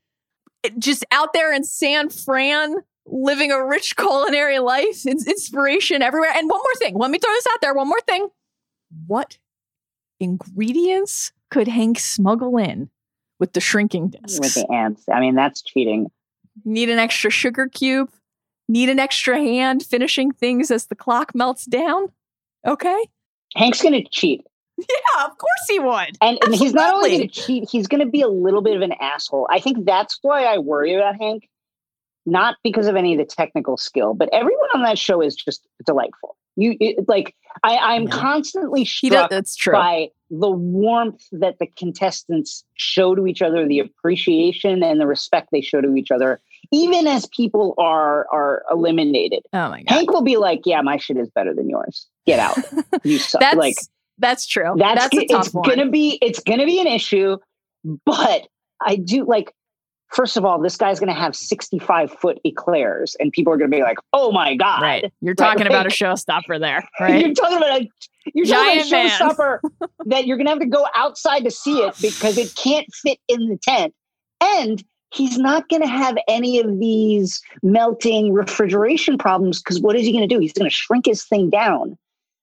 just out there in San Fran, living a rich culinary life, ins- inspiration everywhere. And one more thing, let me throw this out there. One more thing. What ingredients could Hank smuggle in with the shrinking discs? with the ants i mean that's cheating Need an extra sugar cube? Need an extra hand finishing things as the clock melts down? Okay. hank's going to cheat Yeah, of course he would. and, and he's not only going to cheat he's going to be a little bit of an asshole i think that's why i worry about hank not because of any of the technical skill but everyone on that show is just delightful You it, like I, I'm Yeah. constantly struck that's true. by the warmth that the contestants show to each other, the appreciation and the respect they show to each other, even as people are are eliminated. oh my god. Hank will be like, "Yeah, my shit is better than yours. Get out. You suck." That's like that's true. that's, That's, a it's one. gonna be it's gonna be an issue. But I do like. First of all, this guy's going to have 65 foot eclairs, and people are going to be like, "Oh my god!" right. You're Right, talking about a like- showstopper there, right? You're talking about a you're Giant talking about a showstopper that you're gonna have to go outside to see it because it can't fit in the tent. And he's not gonna have any of these melting refrigeration problems because what is he gonna do? He's gonna shrink his thing down,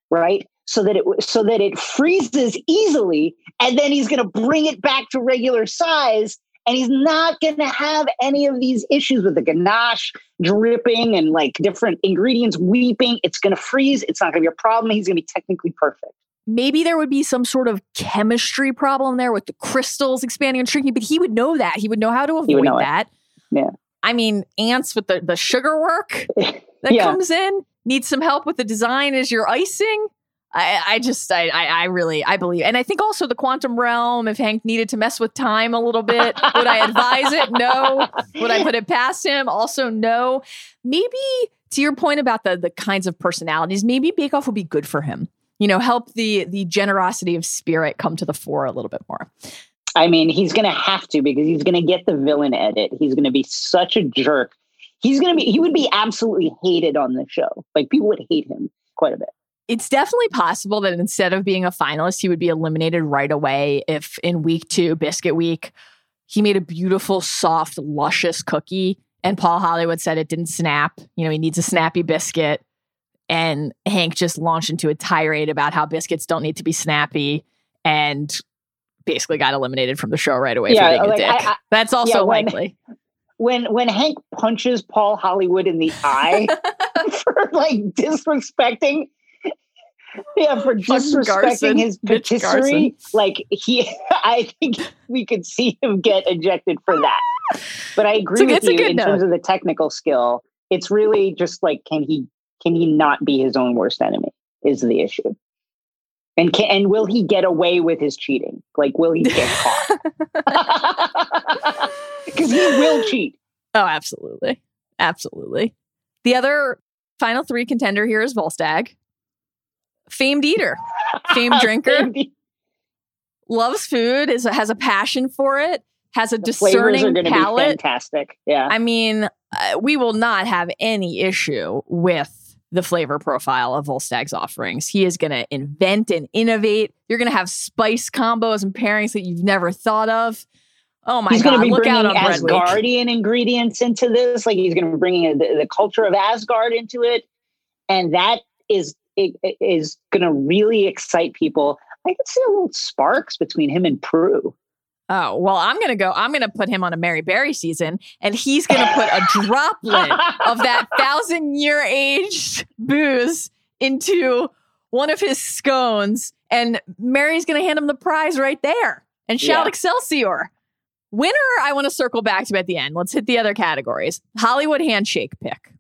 right? So that it so that it freezes easily, and then he's gonna bring it back to regular size. And he's not going to have any of these issues with the ganache dripping and like different ingredients weeping. It's going to freeze. It's not going to be a problem. He's going to be technically perfect. maybe there would be some sort of chemistry problem there with the crystals expanding and shrinking, but he would know that. He would know how to avoid know it. that. Yeah. I mean, ants with the, the sugar work that Yeah. comes in needs some help with the design as your icing. I, I just, I, I, really, I believe, and I think also the quantum realm. If Hank needed to mess with time a little bit, would I advise it? No. Would I put it past him? Also, no. Maybe to your point about the the kinds of personalities, maybe Bake Off would be good for him. You know, help the the generosity of spirit come to the fore a little bit more. I mean, he's to have to because he's to get the villain edit. He's to be such a jerk. He's to be, he would be absolutely hated on the show. Like people would hate him quite a bit. It's definitely possible that instead of being a finalist, he would be eliminated right away if in week two, biscuit week, he made a beautiful, soft, luscious cookie and Paul Hollywood said it didn't snap. You know, he needs a snappy biscuit. And Hank just launched into a tirade about how biscuits don't need to be snappy and basically got eliminated from the show right away Yeah, for being a dick. I- I- That's also yeah, when- likely. When, when Hank punches Paul Hollywood in the eye for like disrespecting, yeah, for disrespecting Garson. his patisserie, like he, I think we could see him get ejected for that. But I agree with a you in terms of the technical skill. It's really just like, can he, can he not be his own worst enemy? Is the issue. And can, and will he get away with his cheating? Like, will he get caught? Because he will cheat. Oh, absolutely. Absolutely. The other final three contender here is Volstagg. Famed eater, famed drinker, loves food, is has a passion for it, has a The flavors are discerning be palate. fantastic. Yeah. I mean, uh, we will not have any issue with the flavor profile of Volstagg's offerings. He is going to invent and innovate. You're going to have spice combos and pairings that you've never thought of. Oh my he's god! going to be Look bringing out on Bread Week. Asgardian ingredients into this. Like he's going to be bringing the, the culture of Asgard into it, and that is it, it is going to really excite people. I can see a little sparks between him and Prue. Oh, well, I'm going to go. I'm going to put him on a Mary Berry season, and he's going to put a droplet of that thousand year aged booze into one of his scones, and Mary's going to hand him the prize right there and shout Yeah. Excelsior. Winner, I want to circle back to at the end. Let's hit the other categories. Hollywood handshake pick.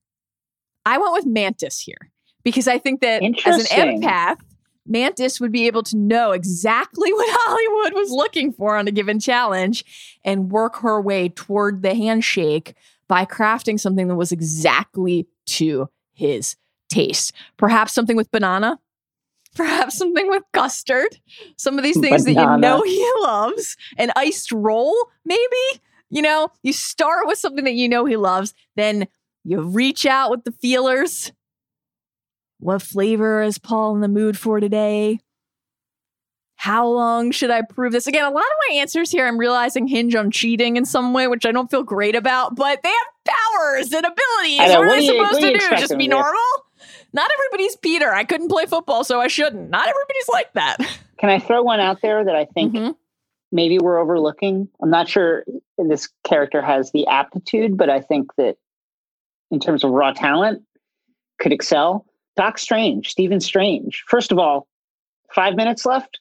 I went with Mantis here because I think that as an empath, Mantis would be able to know exactly what Hollywood was looking for on a given challenge and work her way toward the handshake by crafting something that was exactly to his taste. Perhaps something with banana, perhaps something with custard, some of these things that you know he loves, an iced roll, maybe. You know, you start with something that you know he loves, then you reach out with the feelers. What flavor is Paul in the mood for today? How long should I prove this? Again, a lot of my answers here I'm realizing hinge on cheating in some way, which I don't feel great about, but they have powers and abilities. Know. What, What are they supposed you to do? Just be normal? Not everybody's Peter. I couldn't play football, so I shouldn't. Not everybody's like that. Can I throw one out there that I think Mhm. maybe we're overlooking? I'm not sure this character has the aptitude, but I think that in terms of raw talent, could excel. Doc Strange, Stephen Strange. First of all, five minutes left.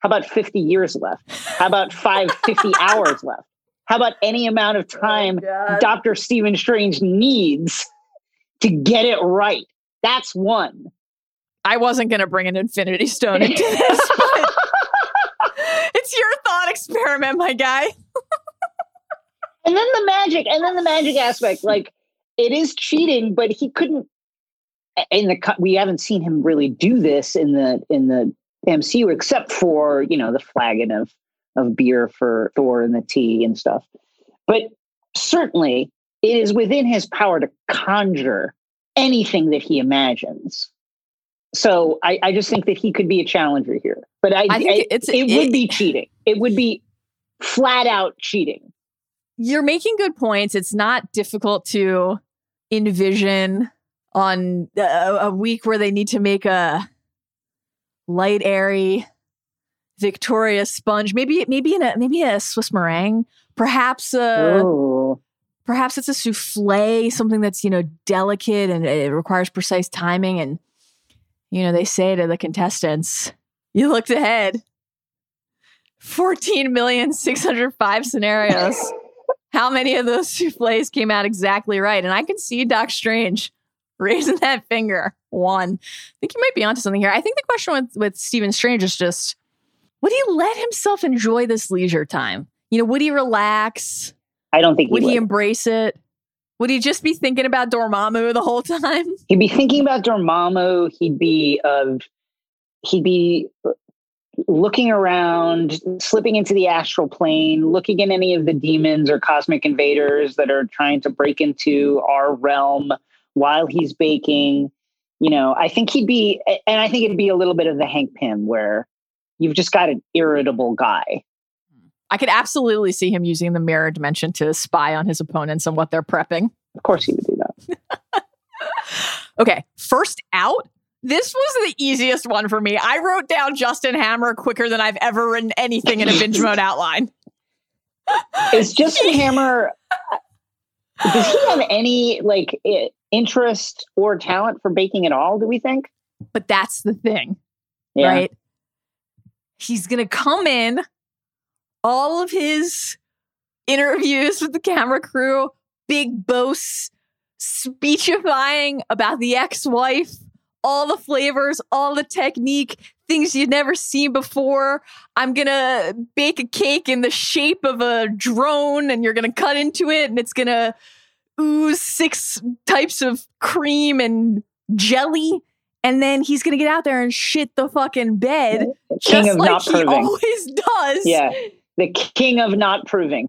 How about 50 years left? How about five 50 hours left? How about any amount of oh time Dr. Stephen Strange needs to get it right? That's one. I wasn't going to bring an Infinity Stone into this, but it's your thought experiment, my guy. and then the magic, and then the magic aspect, like it is cheating, but he couldn't. In the we haven't seen him really do this in the in the MCU except for you know the flagon of of beer for Thor and the tea and stuff. But certainly, it is within his power to conjure anything that he imagines. So I, I just think that he could be a challenger here. But I, I I- it's- it, it- would be cheating. It would be flat out cheating. You're making good points. It's not difficult to envision on a, a week where they need to make a light, airy Victoria sponge. Maybe, maybe in a maybe a Swiss meringue. Perhaps uh, a oh, perhaps it's a souffle, something that's you know delicate and it requires precise timing. And you know they say to the contestants, "You looked ahead." Fourteen million six hundred five scenarios. How many of those souffles came out exactly right? And I can see Doc Strange raising that finger. One. I think you might be onto something here. I think the question with, with Stephen Strange is just would he let himself enjoy this leisure time? You know, would he relax? I don't think he Would would. he embrace it? Would he just be thinking about Dormammu the whole time? He'd be thinking about Dormammu. He'd be of. he'd be looking around, slipping into the astral plane, looking at any of the demons or cosmic invaders that are trying to break into our realm while he's baking. You know, I think he'd be, and I think it'd be a little bit of the Hank Pym where you've just got an irritable guy. I could absolutely see him using the mirror dimension to spy on his opponents and what they're prepping. Of course, he would do that. Okay, first out. This was the easiest one for me. I wrote down Justin Hammer quicker than I've ever written anything in a binge mode outline. Is Justin Hammer? Uh, does he have any like i- interest or talent for baking at all? Do we think? But that's the thing, Yeah. right? He's going to come in, all of his interviews with the camera crew, big boasts, speechifying about the ex wife, all the flavors, all the technique, things you'd never seen before. I'm going to bake a cake in the shape of a drone, and you're going to cut into it, and it's going to ooze six types of cream and jelly. And then he's going to get out there and shit the fucking bed, King just of like not he proving. always does. Yeah, the king of not proving.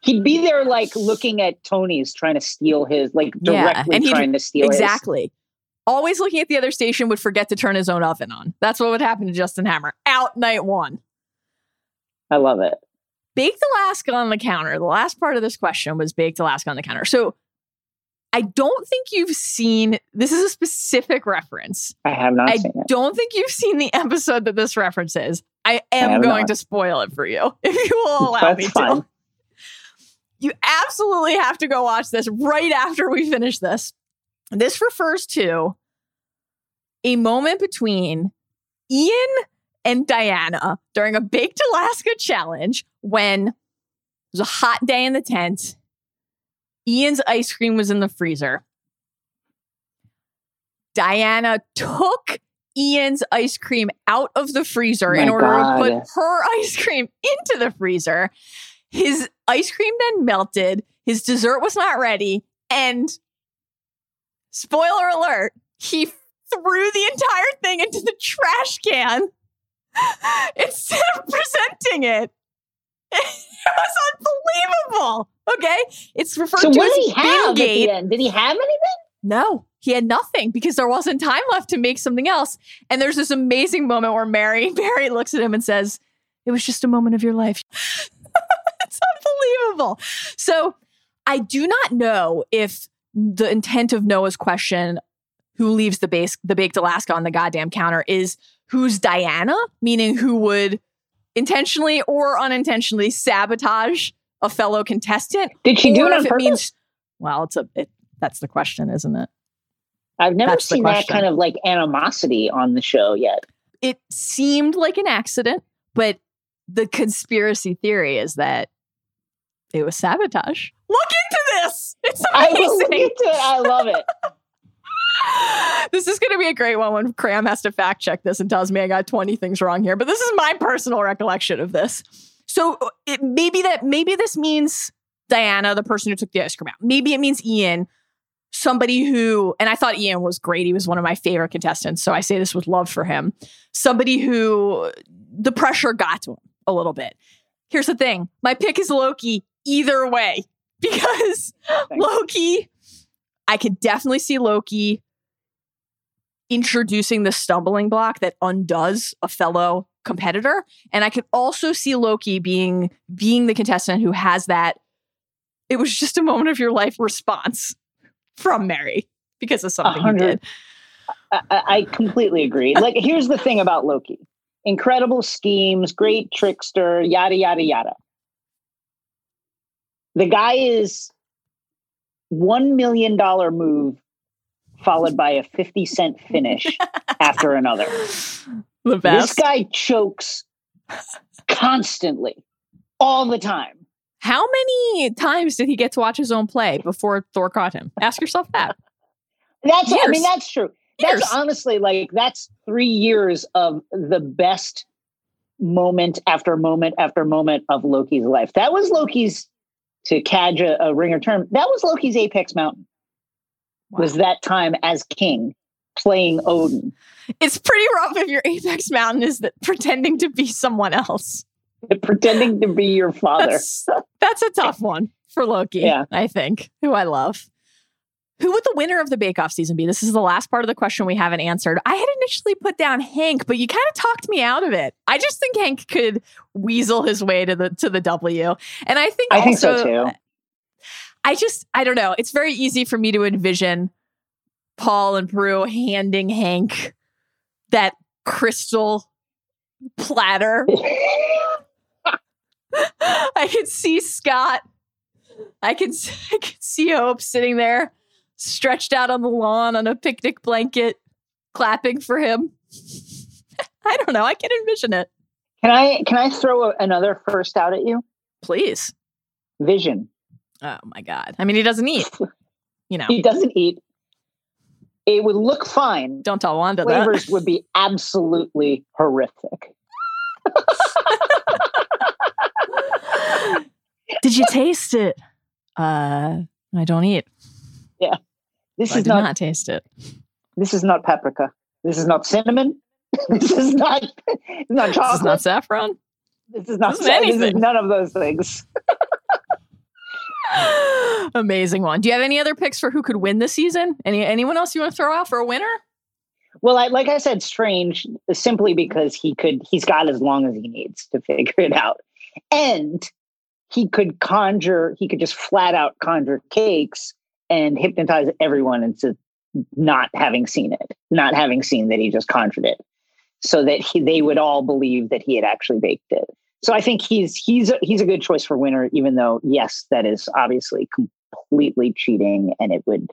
He'd be there like looking at Tony's trying to steal his, like Yeah, directly and trying to steal his. Exactly. Always looking at the other station would forget to turn his own oven on. That's what would happen to Justin Hammer. Out night one. I love it. Baked Alaska on the counter. The last part of this question was baked Alaska on the counter. So I don't think you've seen this is a specific reference. I have not I seen it. don't think you've seen the episode that this references. I am have going not. to spoil it for you if you will allow That's me fine. to. You absolutely have to go watch this right after we finish this. This refers to a moment between Iain and Diana during a Baked Alaska challenge when it was a hot day in the tent. Iain's ice cream was in the freezer. Diana took Iain's ice cream out of the freezer in order to put her ice cream into the freezer. His ice cream then melted. His dessert was not ready. And spoiler alert, he threw the entire thing into the trash can instead of presenting it. It was unbelievable. Okay. It's referred So to what as did he have at the end? Did he have anything? No, he had nothing because there wasn't time left to make something else. And there's this amazing moment where Mary, Mary looks at him and says, It was just a moment of your life. it's unbelievable. So I do not know if the intent of Noah's question, who leaves the base the baked Alaska on the goddamn counter, is who's Diana, meaning who would intentionally or unintentionally sabotage a fellow contestant. Did she do it on it purpose? means well, it's a it, that's the question, isn't it? I've never That's seen that kind of like animosity on the show yet. It seemed like an accident, but the conspiracy theory is that it was sabotage. Look into this. It's I amazing. into it. I love it. this is going to be a great one when Cram has to fact check this and tells me I got 20 things wrong here. But this is my personal recollection of this. So uh, it, maybe that maybe this means Diana, the person who took the ice cream out. Maybe it means Iain, somebody who, and I thought Iain was great. He was one of my favorite contestants. So I say this with love for him. Somebody who the pressure got to him a little bit. Here's the thing my pick is Loki either way because Loki, I could definitely see Loki introducing the stumbling block that undoes a fellow competitor and i could also see loki being being the contestant who has that it was just a moment of your life response from mary because of something he did I, I completely agree. Like, here's the thing about Loki incredible schemes, great trickster, yada, yada, yada. The guy is $1 million move followed by a 50 cent finish after another. The This guy chokes constantly, all the time. How many times did he get to watch his own play before Thor caught him? Ask yourself that. That's I mean that's true. Years. That's honestly like that's 3 years of the best moment after moment after moment of Loki's life. That was Loki's to cadge a, a ringer term. That was Loki's apex mountain. Was that time as king playing Odin. It's pretty rough if your apex mountain is that pretending to be someone else. pretending to be your father. That's, that's a tough one for Loki, Yeah. I think, who I love. Who would the winner of the Bake Off season be? This is the last part of the question we haven't answered. I had initially put down Hank, but you kind of talked me out of it. I just think Hank could weasel his way to the to the W. And I think I think so also- too. I just I don't know. It's very easy for me to envision Paul and Prue handing Hank that crystal platter. I can see Scott. I can I can see Hope sitting there, stretched out on the lawn on a picnic blanket, clapping for him. I don't know. I can envision it. Can I can I throw a, another first out at you? Please. Vision. Oh my god. I mean, he doesn't eat. You know. He doesn't eat. It would look fine. Don't tell Wanda that. Flavors would be absolutely horrific. Did you taste it? Uh, I don't eat. Yeah. This is not, not taste it. this is not paprika. This is not cinnamon. this is not this is not This is not saffron. This is not This is this is anything. none of those things. Amazing one. Do you have any other picks for who could win this season? Any anyone else you want to throw out for a winner? Well, I, like I said, strange simply because he could, he's got as long as he needs to figure it out. And he could conjure, he could just flat out conjure cakes and hypnotize everyone into not having seen it, not having seen that he just conjured it, so that he, they would all believe that he had actually baked it. So I think he's he's a, he's a good choice for winner, even though yes, that is obviously completely cheating, and it would.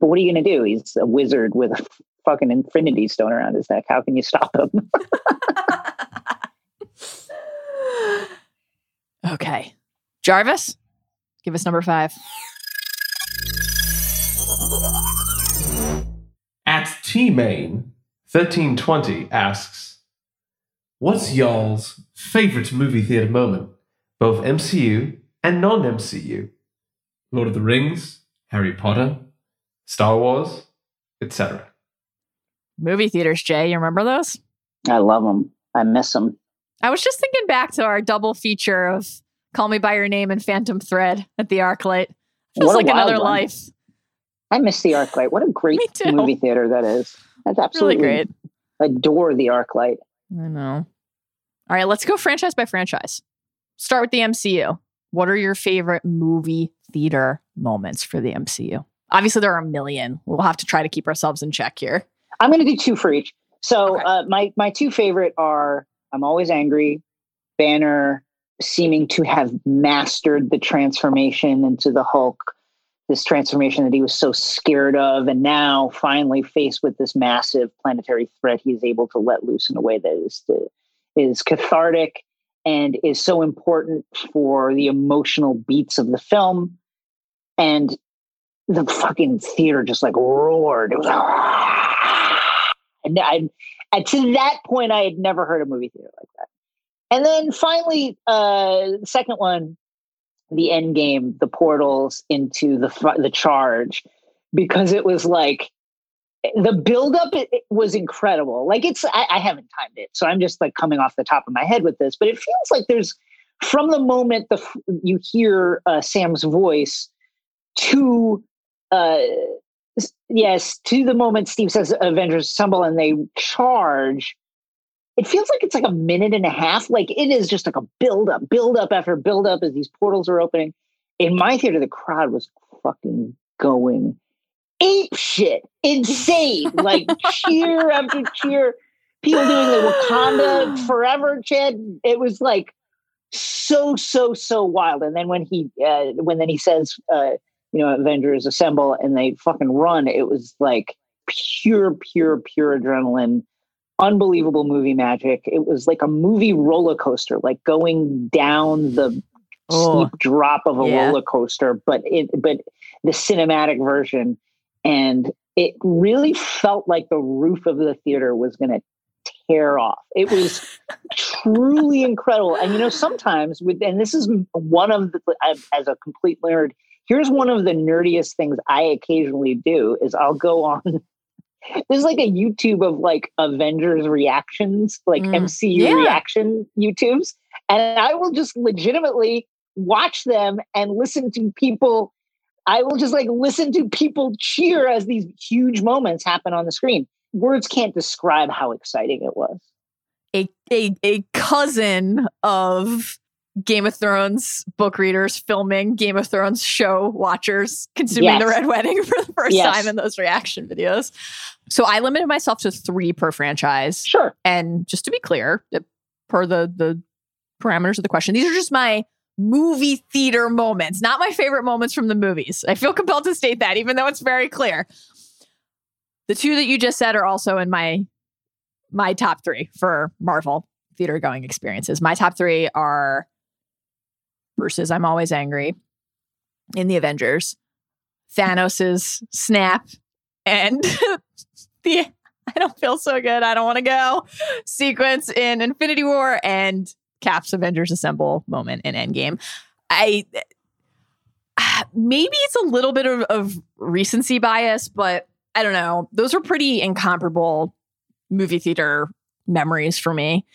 But what are you going to do? He's a wizard with a fucking infinity stone around his neck. How can you stop him? Okay. Jarvis, give us number five. At T Main 1320 asks, What's y'all's favorite movie theater moment, both MCU and non MCU? Lord of the Rings, Harry Potter, Star Wars, etc. Movie theaters, Jay. You remember those? I love them. I miss them. I was just thinking back to our double feature of Call Me By Your Name and Phantom Thread at the ArcLight. Feels What a like wild another one. life. I miss the ArcLight. What a great movie theater that is. That's Really absolutely great. I adore the ArcLight. I know. All right, let's go franchise by franchise. Start with the MCU. What are your favorite movie theater moments for the MCU? Obviously, there are a million. We'll have to try to keep ourselves in check here. I'm going to do two for each. So uh, my my two favorite are I'm always angry, Banner seeming to have mastered the transformation into the Hulk, this transformation that he was so scared of, and now finally faced with this massive planetary threat, he is able to let loose in a way that is is cathartic and is so important for the emotional beats of the film. And the fucking theater just like roared. It was like, and I, and to that point, I had never heard a movie theater like that. And then finally, uh, second one, the end game, the portals into the the charge, because it was like the buildup was incredible. Like it's, I, I haven't timed it, so I'm just like coming off the top of my head with this, but it feels like there's from the moment the you hear uh, Sam's voice to uh yes to the moment Steve says Avengers assemble and they charge. It feels like it's like a minute and a half. Like it is just like a build up, build up after build up as these portals are opening. In my theater, the crowd was fucking going ape shit, insane, like cheer after cheer. People doing the Wakanda forever chant. It was like so so so wild. And then when he uh, when then he says, uh, you know, Avengers assemble and they fucking run. It was like pure pure pure adrenaline. Unbelievable movie magic. It was like a movie roller coaster, like going down the Oh, steep drop of a yeah. roller coaster, but it but the cinematic version, and it really felt like the roof of the theater was going to tear off. It was truly incredible, and you know sometimes with and this is one of the as a complete nerd. Here's one of the nerdiest things I occasionally do is I'll go on. There's like a YouTube of like Avengers reactions, like Mm, MCU yeah. reaction YouTubes, and I will just legitimately watch them and listen to people. I will just like listen to people cheer as these huge moments happen on the screen. Words can't describe how exciting it was. a, a a cousin of Game of Thrones book readers filming Game of Thrones show watchers consuming the Red Wedding for the first Yes. time in those reaction videos. So I limited myself to three per franchise. Sure. And just to be clear, per the the parameters of the question, these are just my movie theater moments, not my favorite moments from the movies. I feel compelled to state that, even though it's very clear. The two that you just said are also in my my top three for Marvel theater going experiences. My top three are Bruce's I'm Always Angry in the Avengers, Thanos's Snap, and the I don't feel so good. I don't want to go sequence in Infinity War and Cap's Avengers Assemble moment in Endgame. I maybe it's a little bit of, of recency bias, but I don't know. Those are pretty incomparable movie theater memories for me.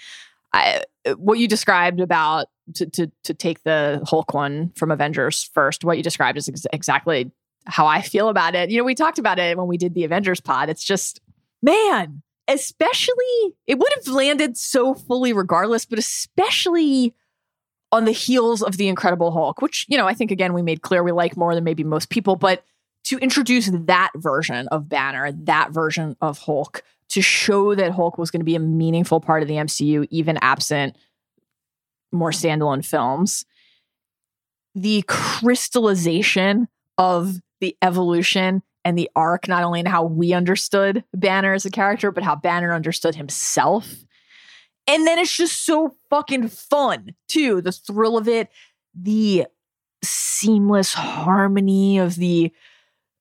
I, what you described about to, to to take the Hulk one from Avengers first, what you described is ex- exactly how I feel about it. You know, we talked about it when we did the Avengers pod. It's just, man, especially it would have landed so fully regardless, but especially on the heels of the Incredible Hulk, which, you know, I think again we made clear we like more than maybe most people, but to introduce that version of Banner, that version of Hulk, to show that Hulk was going to be a meaningful part of the MCU, even absent more standalone films. The crystallization of the evolution and the arc, not only in how we understood Banner as a character, but how Banner understood himself. And then it's just so fucking fun, too. The thrill of it, the seamless harmony of the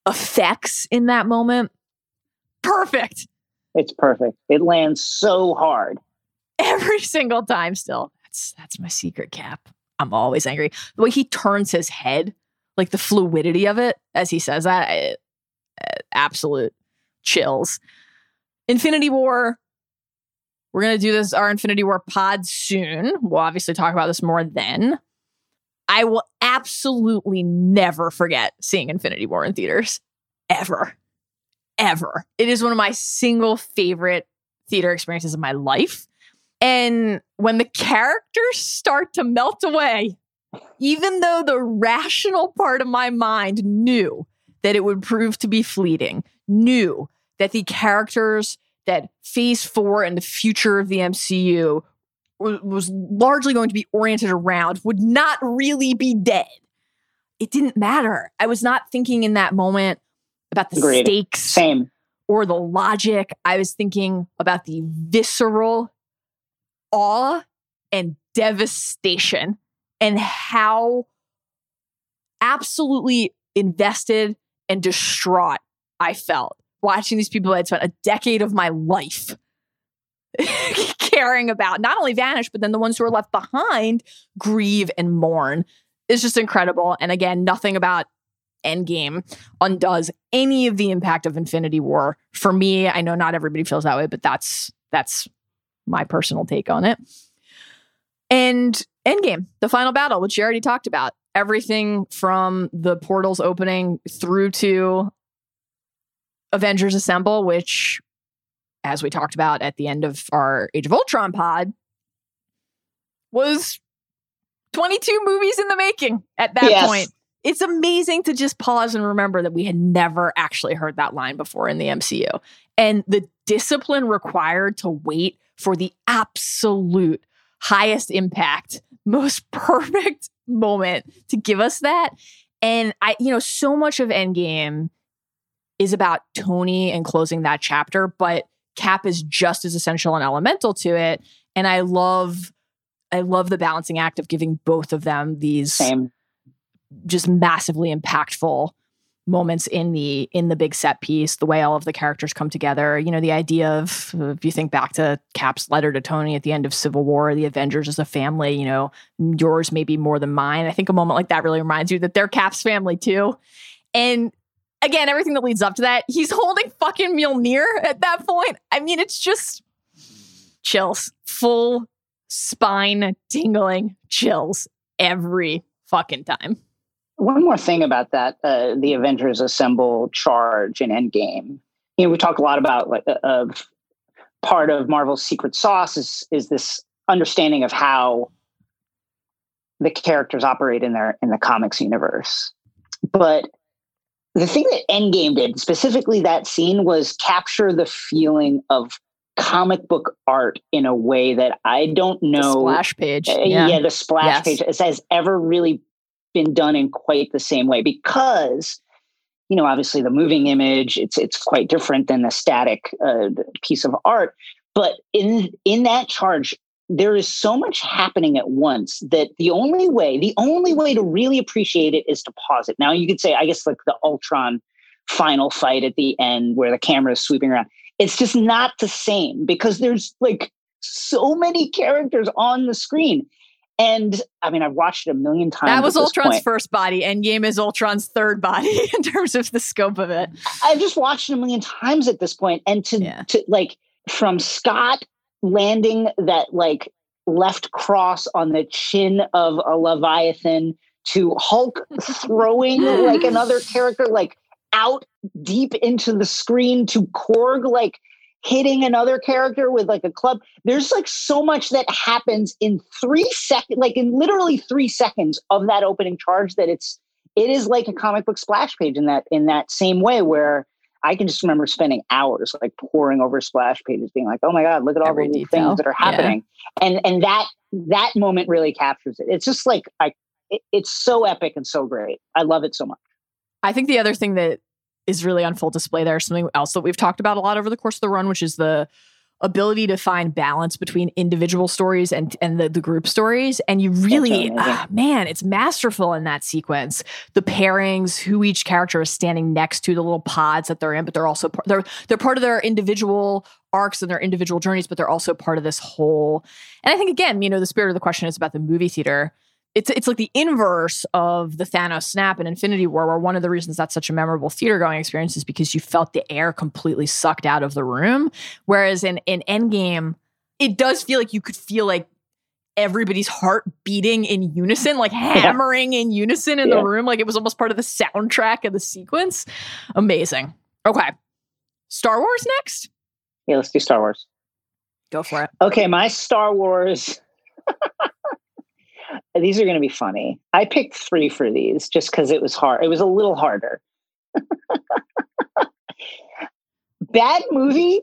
effects in that moment. Perfect. It's perfect. It lands so hard. Every single time still. That's that's my secret cap. I'm always angry. The way he turns his head, like the fluidity of it as he says that, I- uh, absolute chills. Infinity War. We're gonna do this our Infinity War pod soon. We'll obviously talk about this more then. I will absolutely never forget seeing Infinity War in theaters. Ever. Ever. It is one of my single favorite theater experiences of my life. And when the characters start to melt away, even though the rational part of my mind knew that it would prove to be fleeting, knew that the characters that phase four and the future of the MCU was largely going to be oriented around would not really be dead. It didn't matter. I was not thinking in that moment about the Agreed. stakes Same. or the logic. I was thinking about the visceral awe and devastation and how absolutely invested and distraught I felt watching these people I'd spent a decade of my life caring about not only vanish, but then the ones who are left behind grieve and mourn. It's just incredible. And again, nothing about Endgame undoes any of the impact of Infinity War. For me, I know not everybody feels that way, but that's that's my personal take on it. And Endgame, the final battle, which you already talked about. Everything from the portals opening through to Avengers Assemble, which, as we talked about at the end of our Age of Ultron pod, was 22 movies in the making at that Yes. point. It's amazing to just pause and remember that we had never actually heard that line before in the MCU. And the discipline required to wait for the absolute highest impact, most perfect moment to give us that. And I, you know, so much of Endgame is about Tony and closing that chapter, but Cap is just as essential and elemental to it. And I love, I love the balancing act of giving both of them these Same. just massively impactful moments in the in the big set piece the way all of the characters come together you know the idea of if you think back to cap's letter to tony at the end of civil war the avengers as a family you know yours may be more than mine. I think a moment like that really reminds you that they're cap's family too. And again everything that leads up to that he's holding fucking mjolnir at that point. I mean it's just chills. Full spine tingling chills every fucking time One more thing about that, uh, the Avengers Assemble charge in Endgame. You know, we talk a lot about like uh, of part of Marvel's secret sauce is is this understanding of how the characters operate in their in the comics universe. But the thing that Endgame did, specifically that scene, was capture the feeling of comic book art in a way that I don't know. splash page Uh, yeah, yeah. the splash Yes. page it has ever really been done in quite the same way because you know obviously the moving image it's it's quite different than the static uh, piece of art. But in in that charge there is so much happening at once that the only way the only way to really appreciate it is to pause it. Now you could say i guess like the ultron final fight at the end where the camera is sweeping around. It's just not the same because there's like so many characters on the screen and i mean i've watched it a million times that was ultron's point. first body endgame is ultron's third body in terms of the scope of it I've just watched it a million times at this point, and to Yeah. to like from Scott landing that like left cross on the chin of a leviathan to Hulk throwing like another character like out deep into the screen to Korg like hitting another character with like a club. There's like so much that happens in three seconds, like in literally three seconds of that opening charge that it's it is like a comic book splash page in that in that same way where I can just remember spending hours like poring over splash pages, being like, "Oh my god, look at all Every the detail. things that are Yeah. happening," and and that that moment really captures it. It's just like I, it, it's so epic and so great. I love it so much. I think the other thing that is really on full display there something else that we've talked about a lot over the course of the run, which is the ability to find balance between individual stories and and the, the group stories. And you really, ah, man, it's masterful in that sequence. The pairings, who each character is standing next to, the little pods that they're in, but they're also par- they're they're part of their individual arcs and their individual journeys, but they're also part of this whole. And I think again, you know, the spirit of the question is about the movie theater it's it's like the inverse of the Thanos snap in Infinity War, where one of the reasons that's such a memorable theater going experience is because you felt the air completely sucked out of the room. Whereas in in Endgame, it does feel like you could feel like everybody's heart beating in unison, like hammering in unison in Yeah. the room, like it was almost part of the soundtrack of the sequence. Amazing. Okay, Star Wars next. Yeah, let's do Star Wars. Go for it. Okay, my Star Wars. these are going to be funny. I picked three for these just because it was hard. It was a little harder. Bad movie,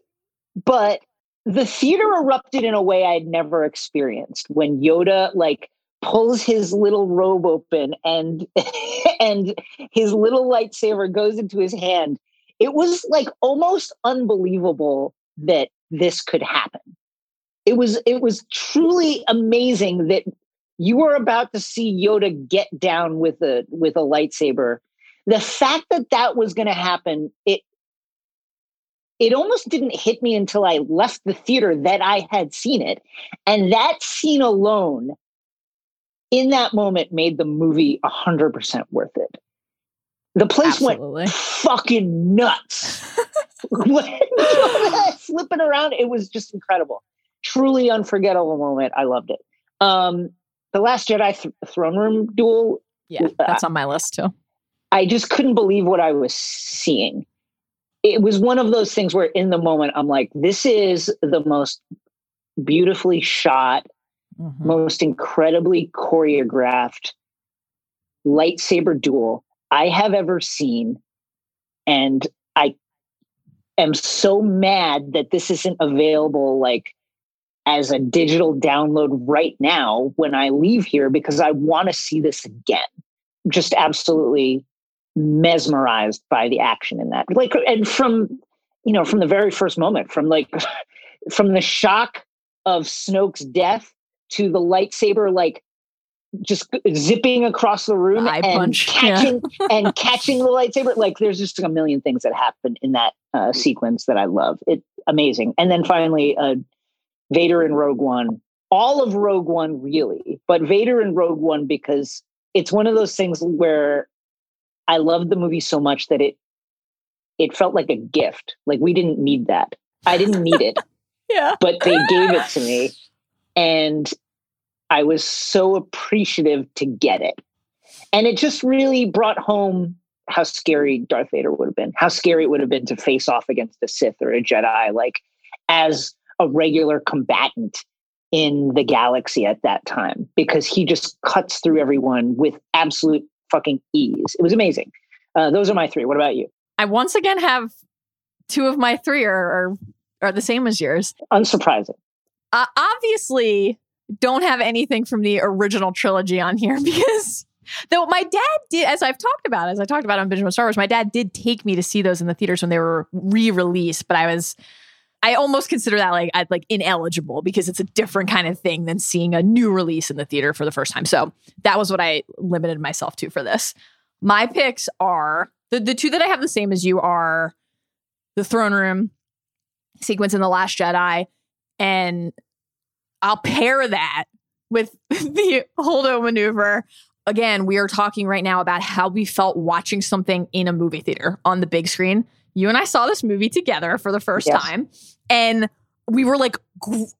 but the theater erupted in a way I'd never experienced when Yoda like pulls his little robe open and and his little lightsaber goes into his hand. It was like almost unbelievable that this could happen it was it was truly amazing that you were about to see Yoda get down with a with a lightsaber the fact that that was going to happen, it it almost didn't hit me until I left the theater that I had seen it. And that scene alone in that moment made the movie 100% worth it. The place Absolutely. went fucking nuts. When- Flipping around, it was just incredible. Truly unforgettable moment. I loved it. Um, the Last Jedi th- throne room duel, Yeah, that's on my list too. I just couldn't believe what I was seeing. It was one of those things where in the moment I'm like, this is the most beautifully shot, Mhm. most incredibly choreographed lightsaber duel I have ever seen. And I am so mad that this isn't available like as a digital download right now when I leave here because I want to see this again. Just absolutely mesmerized by the action in that. Like and from you know, from the very first moment, from like from the shock of Snoke's death to the lightsaber like just zipping across the room and punch, yeah. catching and catching the lightsaber. Like there's just a million things that happen in that uh, sequence that I love. It amazing. And then finally, uh, Vader and Rogue One. All of Rogue One, really, but Vader and Rogue One because it's one of those things where I loved the movie so much that it it felt like a gift. Like we didn't need that. I didn't need it Yeah. but they gave it to me and i was so appreciative to get it and it just really brought home how scary darth vader would have been how scary it would have been to face off against a sith or a jedi like as a regular combatant in the galaxy at that time because he just cuts through everyone with absolute fucking ease. It was amazing. Uh, those are my three. What about you? I once again have two of my three are are, are the same as yours. unsurprising. Uh, obviously don't have anything from the original trilogy on here because though my dad did as i've talked about as i talked about on binge mode star wars my dad did take me to see those in the theaters when they were re-released but i was i almost consider that like I'd like ineligible because it's a different kind of thing than seeing a new release in the theater for the first time so that was what i limited myself to for this my picks are the, the two that i have the same as you are the throne room sequence in the last jedi and I'll pair that with the Holdo maneuver. Again, we are talking right now about how we felt watching something in a movie theater on the big screen. You and I saw this movie together for the first Yes. time, and we were like,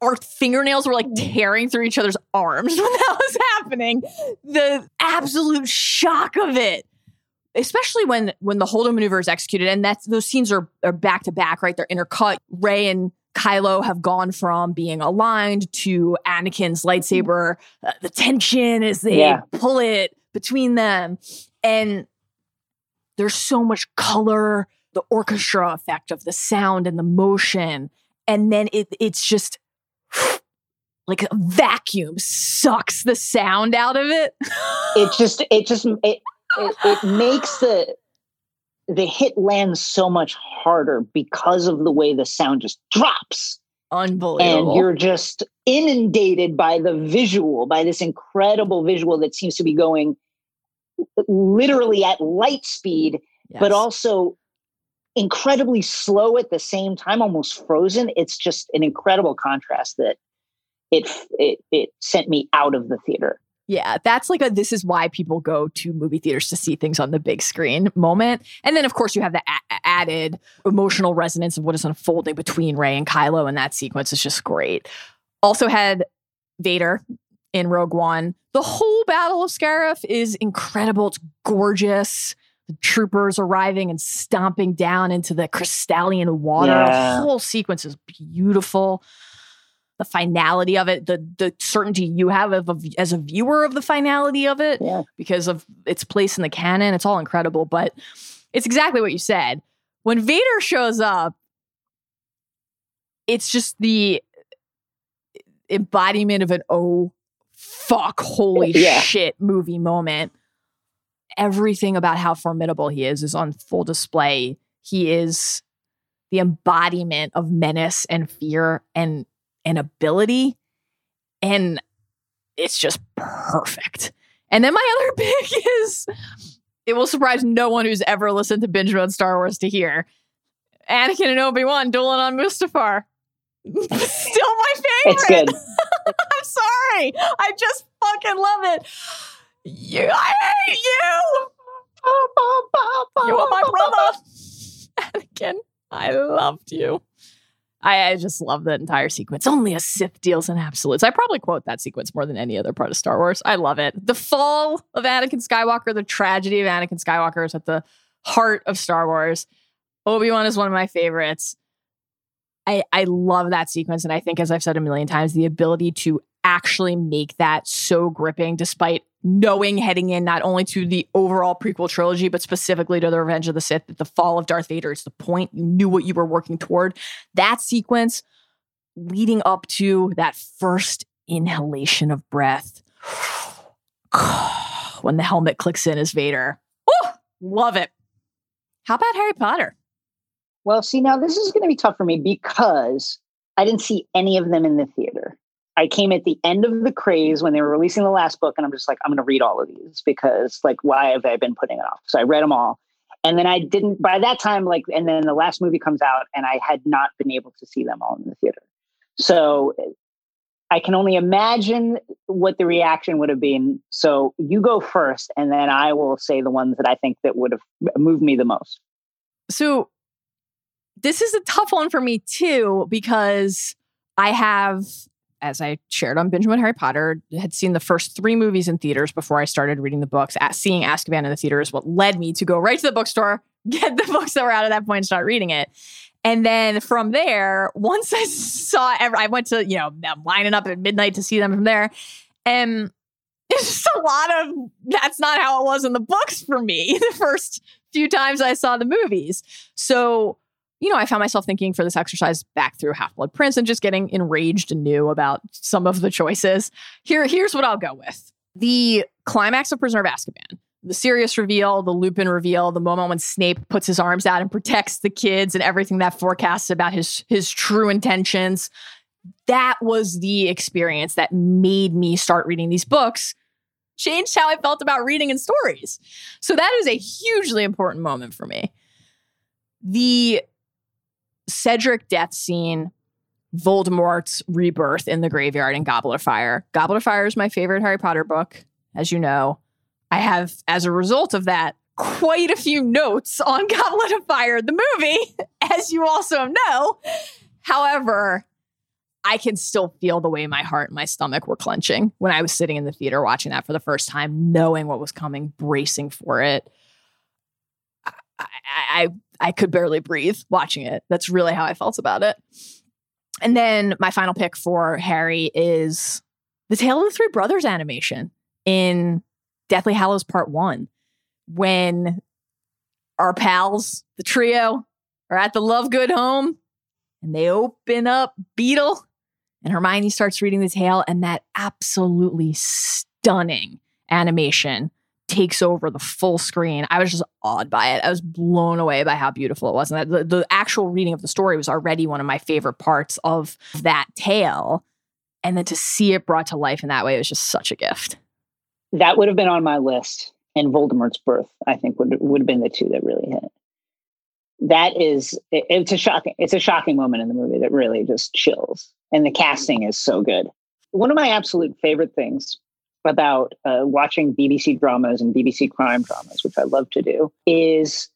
our fingernails were like tearing through each other's arms when that was happening. The absolute shock of it especially when when the Holdo maneuver is executed, and that's those scenes are are back to back, right? They're intercut. Rey and Kylo have gone from being aligned to Anakin's lightsaber. Uh, the tension as they Yeah. pull it between them, and there's so much color, the orchestra effect of the sound and the motion, and then it it's just like a vacuum sucks the sound out of it. it just it just it, it, it makes the the hit land so much harder because of the way the sound just drops Unbelievable. and you're just inundated by the visual by this incredible visual that seems to be going literally at light speed but also incredibly slow at the same time almost frozen it's just an incredible contrast that it it, it sent me out of the theater Yeah, that's like a this is why people go to movie theaters to see things on the big screen moment. And then, of course, you have the a- added emotional resonance of what is unfolding between Rey and Kylo, and that sequence is just great. Also, had Vader in Rogue One. The whole Battle of Scarif is incredible. It's gorgeous. Troopers arriving and stomping down into the crystalline water. Yeah. The whole sequence is beautiful the finality of it, the the certainty you have of, of as a viewer of the finality of it Yeah. because of its place in the canon. It's all incredible, but it's exactly what you said. When Vader shows up, it's just the embodiment of an oh fuck holy Yeah. shit movie moment. Everything about how formidable he is is on full display. He is the embodiment of menace and fear and and ability and it's just perfect. And then my other pick is it will surprise no one who's ever listened to binge mode Star Wars to hear Anakin and Obi Wan dueling on Mustafar. Still my favorite. It's good. I'm sorry. I just fucking love it. You, I hate you. You are my brother. Anakin, I loved you. I, I just love that entire sequence. Only a Sith deals in absolutes. I probably quote that sequence more than any other part of Star Wars. I love it. The fall of Anakin Skywalker, the tragedy of Anakin Skywalker is at the heart of Star Wars. Obi Wan is one of my favorites. I, I love that sequence. And I think, as I've said a million times, the ability to actually make that so gripping, despite knowing heading in not only to the overall prequel trilogy, but specifically to the Revenge of the Sith, that the fall of Darth Vader is the point. You knew what you were working toward. That sequence leading up to that first inhalation of breath when the helmet clicks in as Vader. Woo! Love it. How about Harry Potter? Well, see, now this is going to be tough for me because I didn't see any of them in the theater. I came at the end of the craze when they were releasing the last book, and I'm just like, I'm going to read all of these because, like, why have I been putting it off? So I read them all. And then I didn't, by that time, like, and then the last movie comes out, and I had not been able to see them all in the theater. So I can only imagine what the reaction would have been. So you go first, and then I will say the ones that I think that would have moved me the most. So this is a tough one for me too because I have, as I shared on Binge Mode Harry Potter, had seen the first three movies in theaters before I started reading the books. At seeing Azkaban in the theater is what led me to go right to the bookstore, get the books that were out at that point, and start reading it. And then from there, once I saw, I went to you know I'm lining up at midnight to see them from there, and it's just a lot of that's not how it was in the books for me the first few times I saw the movies. So you know, I found myself thinking for this exercise back through Half Blood Prince and just getting enraged anew about some of the choices. Here, here's what I'll go with the climax of Prisoner of Azkaban. The Sirius reveal, the Lupin reveal, the moment when Snape puts his arms out and protects the kids and everything that forecasts about his his true intentions. That was the experience that made me start reading these books changed how I felt about reading and stories. So that is a hugely important moment for me. The Cedric death scene, Voldemort's rebirth in the graveyard in Goblet of Fire. Goblet of Fire is my favorite Harry Potter book, as you know. I have, as a result of that, quite a few notes on Goblet of Fire, the movie, as you also know. However, I can still feel the way my heart and my stomach were clenching when I was sitting in the theater watching that for the first time, knowing what was coming, bracing for it. I, I, I could barely breathe watching it. That's really how I felt about it. And then my final pick for Harry is the Tale of the Three Brothers animation in Deathly Hallows Part One, when our pals, the trio, are at the Lovegood home and they open up Beedle and Hermione starts reading the tale, and that absolutely stunning animation takes over the full screen. I was just awed by it. I was blown away by how beautiful it was. And the, the actual reading of the story was already one of my favorite parts of that tale. And then to see it brought to life in that way it was just such a gift. That would have been on my list. And Voldemort's birth, I think, would would have been the two that really hit. That is, it, it's a shocking, it's a shocking moment in the movie that really just chills. And the casting is so good. One of my absolute favorite things about uh, watching BBC dramas and BBC crime dramas, which I love to do, is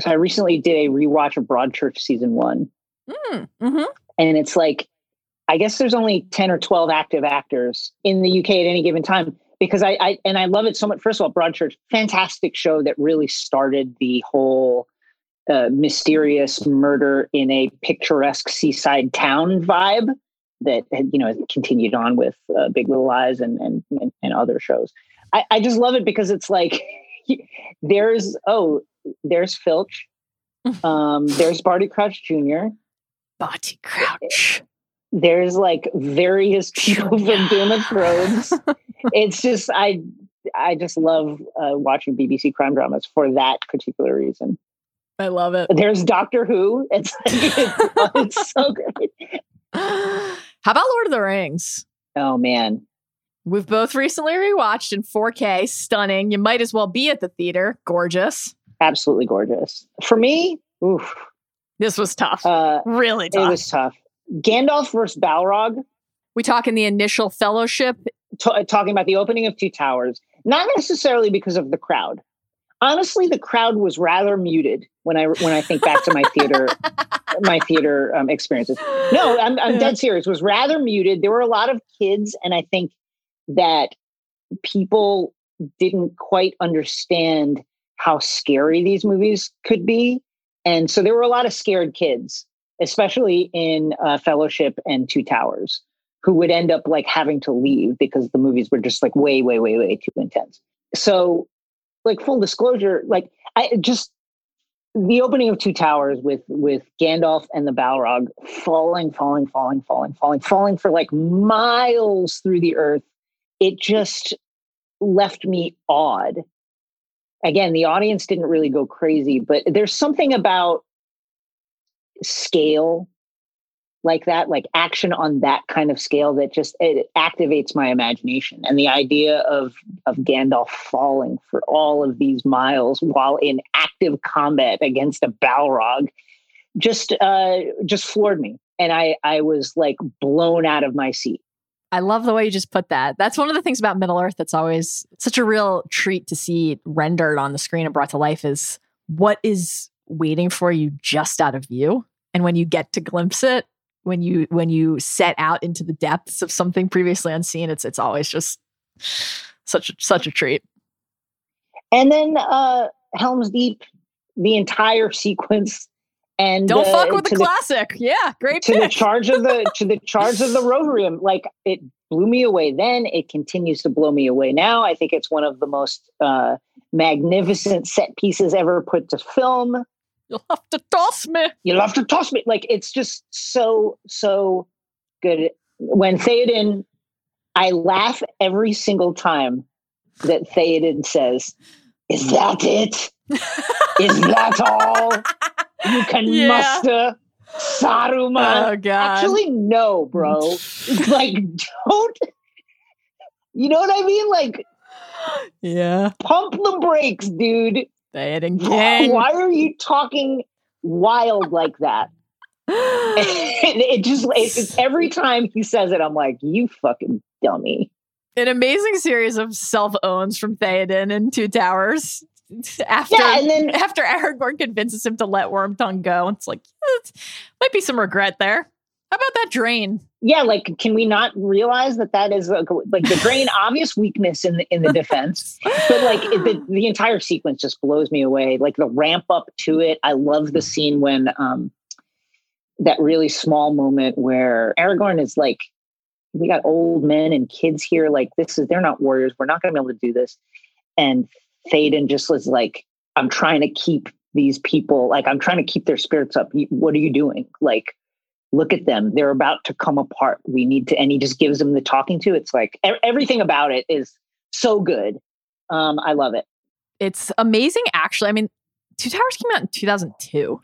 so I recently did a rewatch of Broadchurch season one. Mm, hmm And it's like, I guess there's only 10 or 12 active actors in the UK at any given time because I, I and I love it so much. First of all, Broadchurch, fantastic show that really started the whole uh, mysterious murder in a picturesque seaside town vibe that had, you know continued on with uh, Big Little Lies and, and and other shows. I, I just love it because it's like there's oh there's Filch, um, there's Barty Crouch Jr. Barty Crouch. There's like various people from Game of Thrones. it's just I I just love uh, watching BBC crime dramas for that particular reason. I love it. There's Doctor Who. It's it's, it's so great. How about Lord of the Rings? Oh man, We've both recently rewatched in 4K. Stunning. You might as well be at the theater. Gorgeous. Absolutely gorgeous. For me, oof, This was tough. uh, really it tough. was tough. Gandalf versus Balrog. we talk in the initial fellowship. t- talking about the opening of Two Towers, not necessarily because of the crowd. Honestly, the crowd was rather muted when I when I think back to my theater my theater um, experiences. No, I'm I'm dead serious. It was rather muted. There were a lot of kids, and I think that people didn't quite understand how scary these movies could be, and so there were a lot of scared kids, especially in uh, Fellowship and Two Towers who would end up like having to leave because the movies were just like way, way, way, way too intense. So, like full disclosure, like I just the opening of Two Towers with with Gandalf and the Balrog falling, falling, falling, falling, falling, falling for like miles through the earth. It just left me awed. Again, the audience didn't really go crazy, but there's something about scale like that, like action on that kind of scale that just it activates my imagination. And the idea of of Gandalf falling for all of these miles while in active combat against a Balrog just uh just floored me. And I I was like blown out of my seat. I love the way you just put that. That's one of the things about Middle Earth that's always such a real treat to see rendered on the screen and brought to life is what is waiting for you just out of view. And when you get to glimpse it, when you when you set out into the depths of something previously unseen, it's it's always just such a, such a treat. And then uh Helm's Deep, the entire sequence and Don't uh, fuck with the to classic. Yeah, great to the charge of the to the charge of the Rohirrim. Like it blew me away then. It continues to blow me away now. I think it's one of the most uh, magnificent set pieces ever put to film. You'll have to toss me. You'll have to toss me. Like it's just so so good. When Theoden, I laugh every single time that Theoden says, "Is hmm. that it? Is that all you can Yeah. muster?" Saruman. Oh god. Actually, no, bro. like, don't. You know what I mean? Like, yeah. pump the brakes, dude. Theoden Why, King. why are you talking wild like that? it, it just it, it- every time he says it, I'm like, you fucking dummy. An amazing series of self owns from Theoden and Two Towers. After Yeah, and then- after Aragorn convinces him to let Wormtongue go, it's like eh, might be some regret there. How about that drain? Yeah, like, can we not realize that that is like, the drain obvious weakness in the in the defense? but like it, the, the entire sequence just blows me away like the ramp up to it i love the scene when um that really small moment where aragorn is like we got old men and kids here like this is they're not warriors we're not going to be able to do this and Théoden just was like i'm trying to keep these people like i'm trying to keep their spirits up what are you doing like look at them they're about to come apart we need to and he just gives them the talking to it's like everything about it is so good um i love it It's amazing, actually. I mean, Two Towers came out in 2002.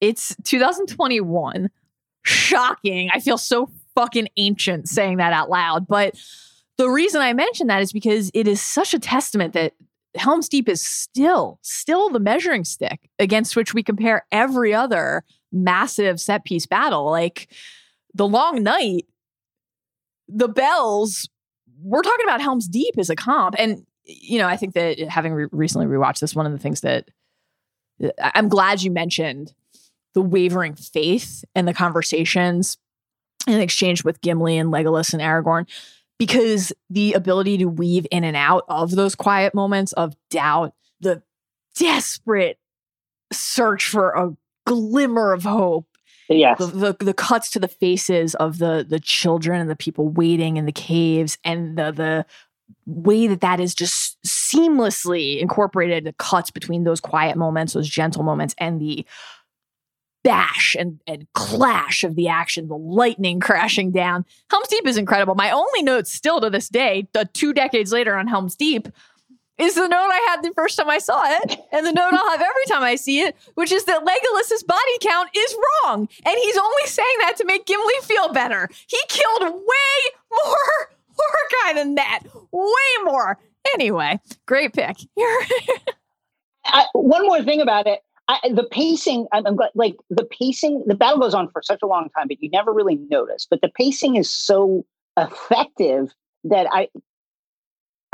It's 2021. Shocking. I feel so fucking ancient saying that out loud. But the reason I mention that is because it is such a testament that Helm's Deep is still, still the measuring stick against which we compare every other massive set piece battle. Like the Long Night, the Bells, we're talking about Helm's Deep as a comp. And, you know, I think that having re- recently rewatched this, one of the things that I'm glad you mentioned the wavering faith and the conversations in exchange with Gimli and Legolas and Aragorn, because the ability to weave in and out of those quiet moments of doubt, the desperate search for a glimmer of hope. Yes. The, the the cuts to the faces of the the children and the people waiting in the caves and the the way that that is just seamlessly incorporated the cuts between those quiet moments those gentle moments and the bash and, and clash of the action the lightning crashing down. Helms deep is incredible. My only note still to this day the two decades later on helms deep is the note I had the first time I saw it, and the note I'll have every time I see it, which is that Legolas's body count is wrong, and he's only saying that to make Gimli feel better. He killed way more guy than that. Way more. Anyway, great pick. I, one more thing about it. I, the pacing, I'm, I'm like the pacing, the battle goes on for such a long time, but you never really notice. But the pacing is so effective that I,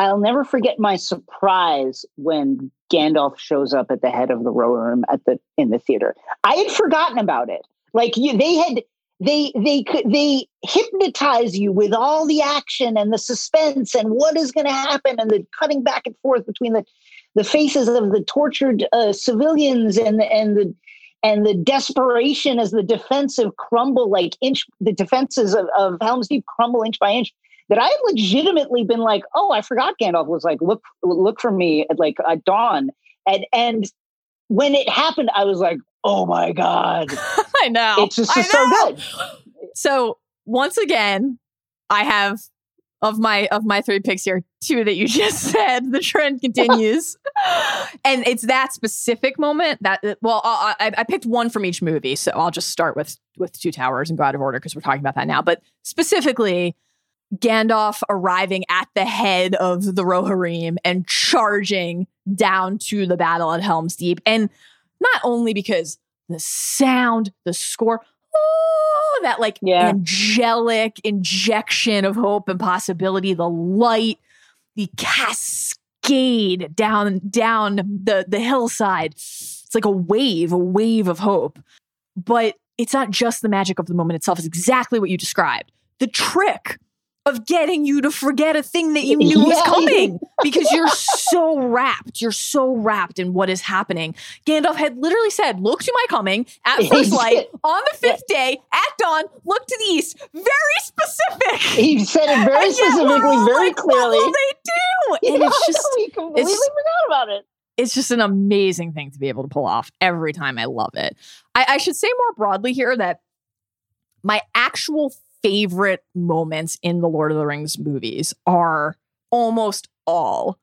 I'll never forget my surprise when Gandalf shows up at the head of the room at the in the theater. I had forgotten about it. Like you, they had they they could they hypnotize you with all the action and the suspense and what is going to happen and the cutting back and forth between the the faces of the tortured uh, civilians and the, and the and the desperation as the defensive crumble like inch the defenses of, of Helm's Deep crumble inch by inch that I had legitimately been like oh I forgot Gandalf was like look look for me at like at dawn and and when it happened I was like oh my god I know. it's just I so good So once again, I have of my of my three picks here, two that you just said. The trend continues, and it's that specific moment that uh, well, I, I, I picked one from each movie, so I'll just start with with Two Towers and go out of order because we're talking about that now. But specifically, Gandalf arriving at the head of the Rohirrim and charging down to the battle at Helm's Deep, and not only because the sound, the score, oh, that like Yeah. angelic injection of hope and possibility, the light, the cascade down down the the hillside. It's like a wave, a wave of hope. But it's not just the magic of the moment itself, it's exactly what you described. The trick of getting you to forget a thing that you knew was coming because you're so wrapped. You're so wrapped in what is happening. Gandalf had literally said, Look to my coming at first light on the fifth day at dawn, look to the east. Very specific. he said it very And yet we're specifically very like, clearly What will they do? And Yeah, it's just we completely it's- forgot about it it's just an amazing thing to be able to pull off every time. I love it. I, I should say more broadly here that my actual favorite moments in the Lord of the Rings movies are almost all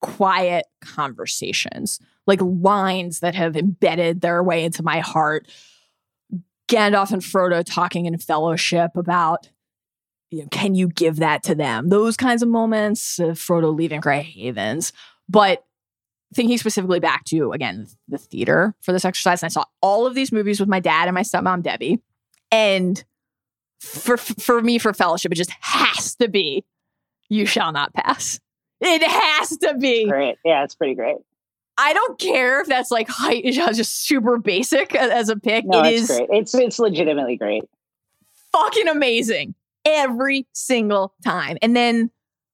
quiet conversations, like lines that have embedded their way into my heart. Gandalf and Frodo talking in fellowship about you know, can you give that to them? Those kinds of moments, uh, Frodo leaving Grey Havens. But thinking specifically back to, again, the theater for this exercise, and I saw all of these movies with my dad and my stepmom, Debbie. And for, for me, for fellowship, it just has to be You Shall Not Pass. It has to be. great yeah it's pretty great I don't care if that's like height is just super basic as a pick. no it it's is great it's it's legitimately great fucking amazing every single time. And then,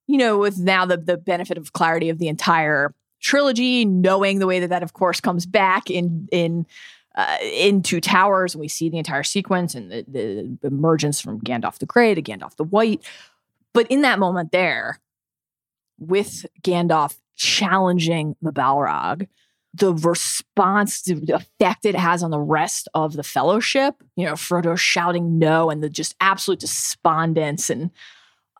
you know, with now the the benefit of clarity of the entire trilogy, knowing the way that that of course comes back in in uh, in Two Towers, and we see the entire sequence and the, the emergence from Gandalf the Grey to Gandalf the White. But in that moment there, with Gandalf challenging the Balrog, the response, the effect it has on the rest of the fellowship, you know, Frodo shouting no and the just absolute despondence and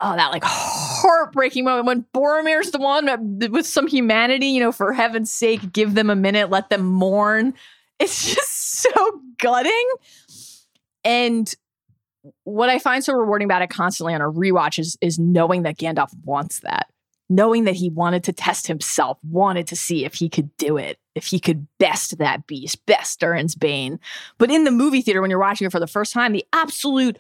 oh, that like heartbreaking moment when Boromir's the one with some humanity, you know, for heaven's sake, give them a minute, let them mourn. It's just so gutting. And what I find so rewarding about it constantly on a rewatch is, is knowing that Gandalf wants that knowing that he wanted to test himself, wanted to see if he could do it, if he could best that beast, best Durin's Bane. But in the movie theater, when you're watching it for the first time, the absolute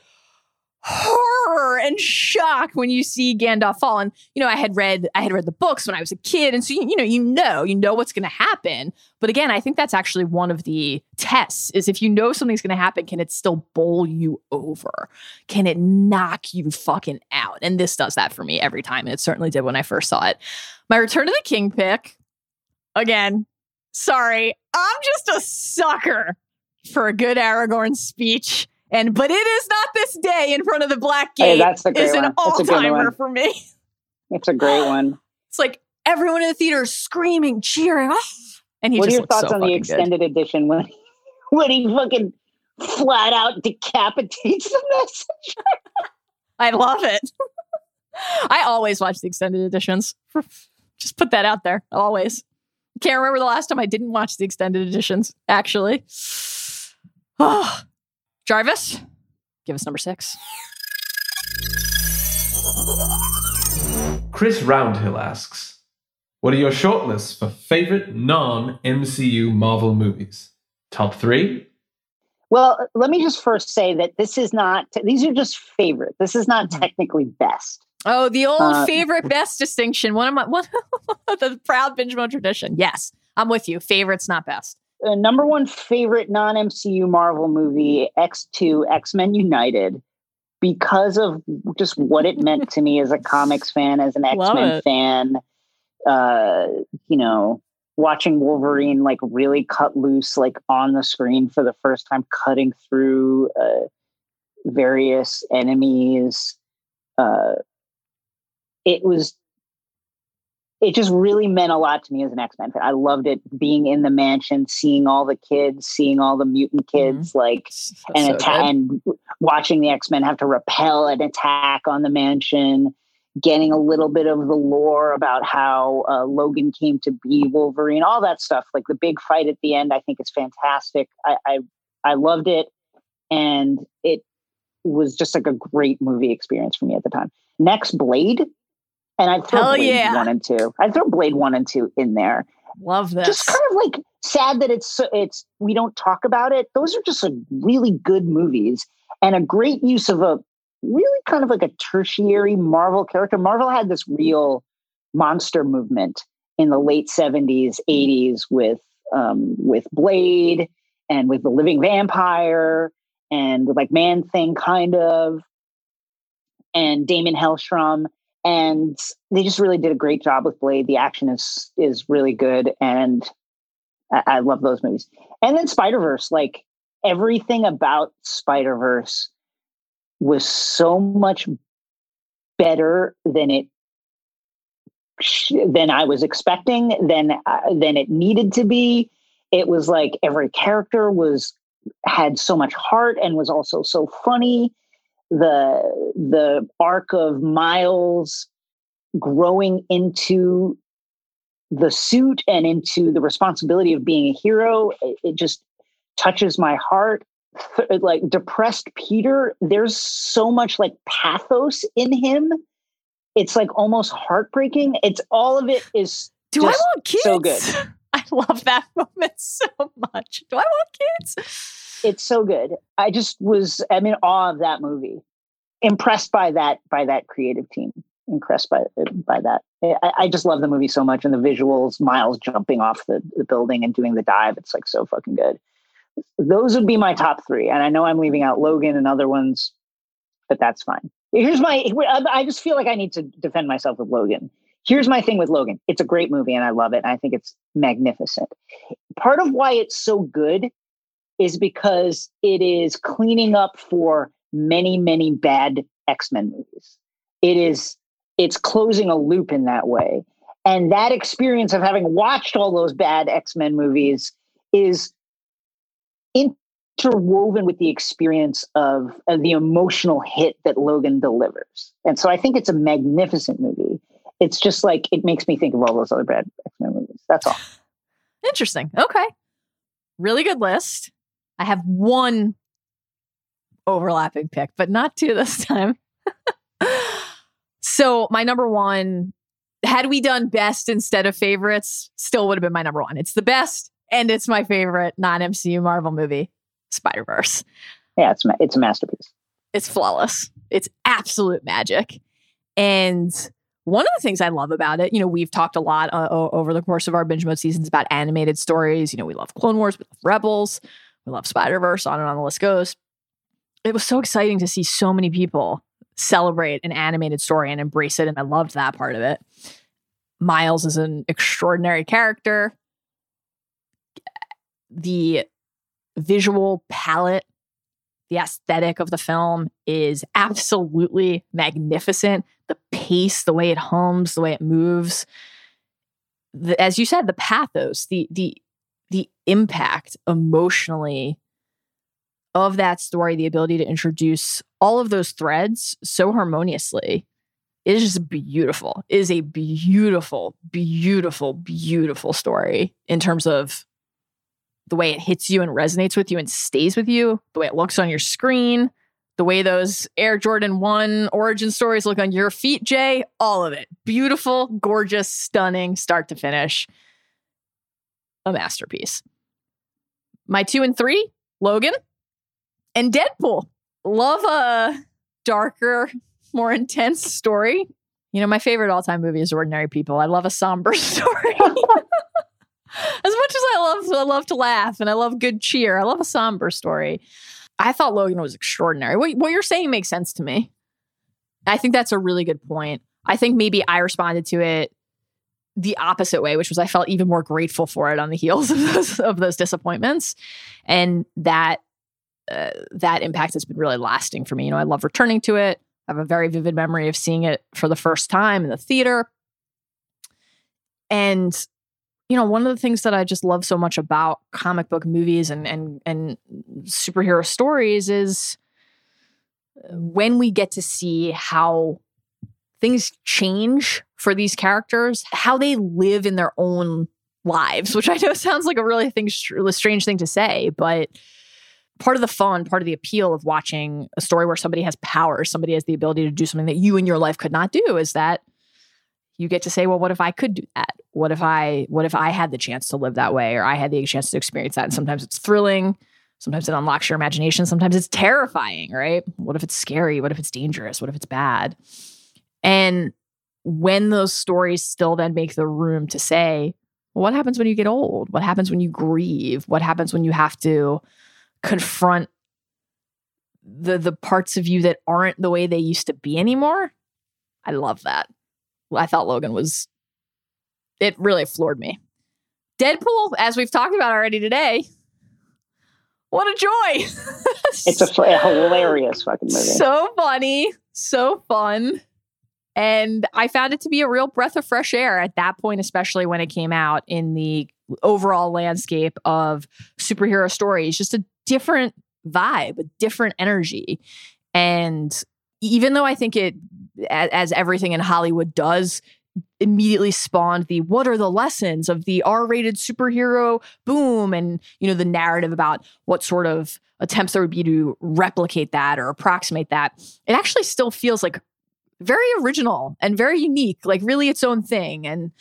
horror and shock when you see Gandalf fall. And you know, I had read I had read the books when I was a kid, and so you, you know, you know, you know what's going to happen. But again, I think that's actually one of the tests: is if you know something's going to happen, can it still bowl you over? Can it knock you fucking out? And this does that for me every time, and it certainly did when I first saw it. My Return to the King pick, again. Sorry, I'm just a sucker for a good Aragorn speech. And but it is not this day in front of the Black Gate Hey, that's a great is an all a good timer one. for me. It's a great one. It's like everyone in the theater is screaming, cheering. "Ah!" And he what are your thoughts so on the fucking good. extended edition when when he fucking flat out decapitates the message? I love it. I always watch the extended editions. Just put that out there. Always. Can't remember the last time I didn't watch the extended editions, actually. Oh. Jarvis, give us number six. Chris Roundhill asks, "What are your shortlists for favorite non-MCU Marvel movies? Top three? Well, let me just first say that this is not, these are just favorite. This is not technically best. Oh, the old Uh, favorite best distinction. One of my one the proud binge mode tradition. Yes, I'm with you. Favorites, not best. Uh, number one favorite non MCU Marvel movie, X2, X Men United, because of just what it meant to me as a comics fan, as an X Men fan. Uh, you know, watching Wolverine like really cut loose, like on the screen for the first time, cutting through uh, various enemies. Uh, it was it just really meant a lot to me as an X-Men fan. I loved it being in the mansion, seeing all the kids, seeing all the mutant kids, like and so atta- and watching the X-Men have to repel an attack on the mansion, getting a little bit of the lore about how uh, Logan came to be Wolverine, all that stuff. Like the big fight at the end, I think is fantastic. I I, I loved it, and it was just like a great movie experience for me at the time. Next, Blade. And I'd throw Hell Blade yeah. one and two. I'd throw Blade one and two in there Love this. just kind of like sad that it's so- it's we don't talk about it. Those are just like really good movies and a great use of a really kind of like a tertiary Marvel character. Marvel had this real monster movement in the late seventies, eighties with um, with Blade and with the Living Vampire and with like Man Thing, kind of, and Daimon Hellstrom and they just really did a great job with Blade. The action is is really good, and I, I love those movies. And then Spider Verse, like everything about Spider Verse was so much better than it than I was expecting, than uh, than it needed to be. It was like every character was had so much heart and was also so funny the the arc of Miles growing into the suit and into the responsibility of being a hero it, it just touches my heart like depressed peter there's so much like pathos in him it's like almost heartbreaking it's all of it is Do I want kids? so good I love that moment so much. Do I want kids? It's so good. I just was I'm in awe of that movie. Impressed by that by that creative team. Impressed by by that. Eh, I, I just love the movie so much and the visuals, Miles jumping off the, the building and doing the dive. It's like so fucking good. Those would be my top three. And I know I'm leaving out Logan and other ones, but that's fine. Here's my I just feel like I need to defend myself with Logan. Here's my thing with Logan. It's a great movie and I love it. I think it's magnificent. Part of why it's so good is because it is cleaning up for many, many bad X-Men movies. It is it's closing a loop in that way. And that experience of having watched all those bad X-Men movies is interwoven with the experience of, of the emotional hit that Logan delivers. And so I think it's a magnificent movie. It's just like it makes me think of all those other bad X-Men movies. That's all. Interesting. Okay. Really good list. I have one overlapping pick, but not two this time. so, my number one, had we done best instead of favorites, still would have been my number one. It's the best and it's my favorite non MCU Marvel movie, Spider Verse. Yeah, it's ma- it's a masterpiece. It's flawless. It's absolute magic. And one of the things I love about it, you know, we've talked a lot uh, over the course of our binge mode seasons about animated stories. You know, we love Clone Wars, we love Rebels, we love Spider Verse, on and on the list goes. It was so exciting to see so many people celebrate an animated story and embrace it. And I loved that part of it. Miles is an extraordinary character. The visual palette the aesthetic of the film is absolutely magnificent. The pace, the way it hums, the way it moves, the, as you said, the pathos, the the the impact emotionally of that story, the ability to introduce all of those threads so harmoniously is just beautiful. It is a beautiful, beautiful, beautiful story in terms of the way it hits you and resonates with you and stays with you, the way it looks on your screen, The way those Air Jordan 1 origin stories look on your feet, Jay, all of it. Beautiful, gorgeous, stunning, start to finish. A masterpiece. My two and three, Logan and Deadpool. Love a darker, more intense story. You know, my favorite all time movie is Ordinary People. I love a somber story. as much as I love I love to laugh and I love good cheer, I love a somber story. I thought Logan was extraordinary. What, what you're saying makes sense to me. I think that's a really good point. I think maybe I responded to it the opposite way, which was I felt even more grateful for it on the heels of those of those disappointments, and that uh, that impact has been really lasting for me. You know, I love returning to it. I have a very vivid memory of seeing it for the first time in the theater, and you know, one of the things that I just love so much about comic book movies and and and superhero stories is when we get to see how things change for these characters, how they live in their own lives, which I know sounds like a really thing, strange thing to say, but part of the fun, part of the appeal of watching a story where somebody has power, somebody has the ability to do something that you in your life could not do is that you get to say, well, what if I could do that? What if I what if I had the chance to live that way or I had the chance to experience that? And sometimes it's thrilling, sometimes it unlocks your imagination, sometimes it's terrifying, right? What if it's scary? What if it's dangerous? What if it's bad? And when those stories still then make the room to say, well, what happens when you get old? What happens when you grieve? What happens when you have to confront the the parts of you that aren't the way they used to be anymore? I love that. I thought Logan was, it really floored me. Deadpool, as we've talked about already today, what a joy. it's a, a hilarious fucking movie. So funny, so fun. And I found it to be a real breath of fresh air at that point, especially when it came out in the overall landscape of superhero stories. Just a different vibe, a different energy. And even though I think it, as everything in Hollywood does, immediately spawned the what are the lessons of the R-rated superhero boom and you know the narrative about what sort of attempts there would be to replicate that or approximate that it actually still feels like very original and very unique like really its own thing and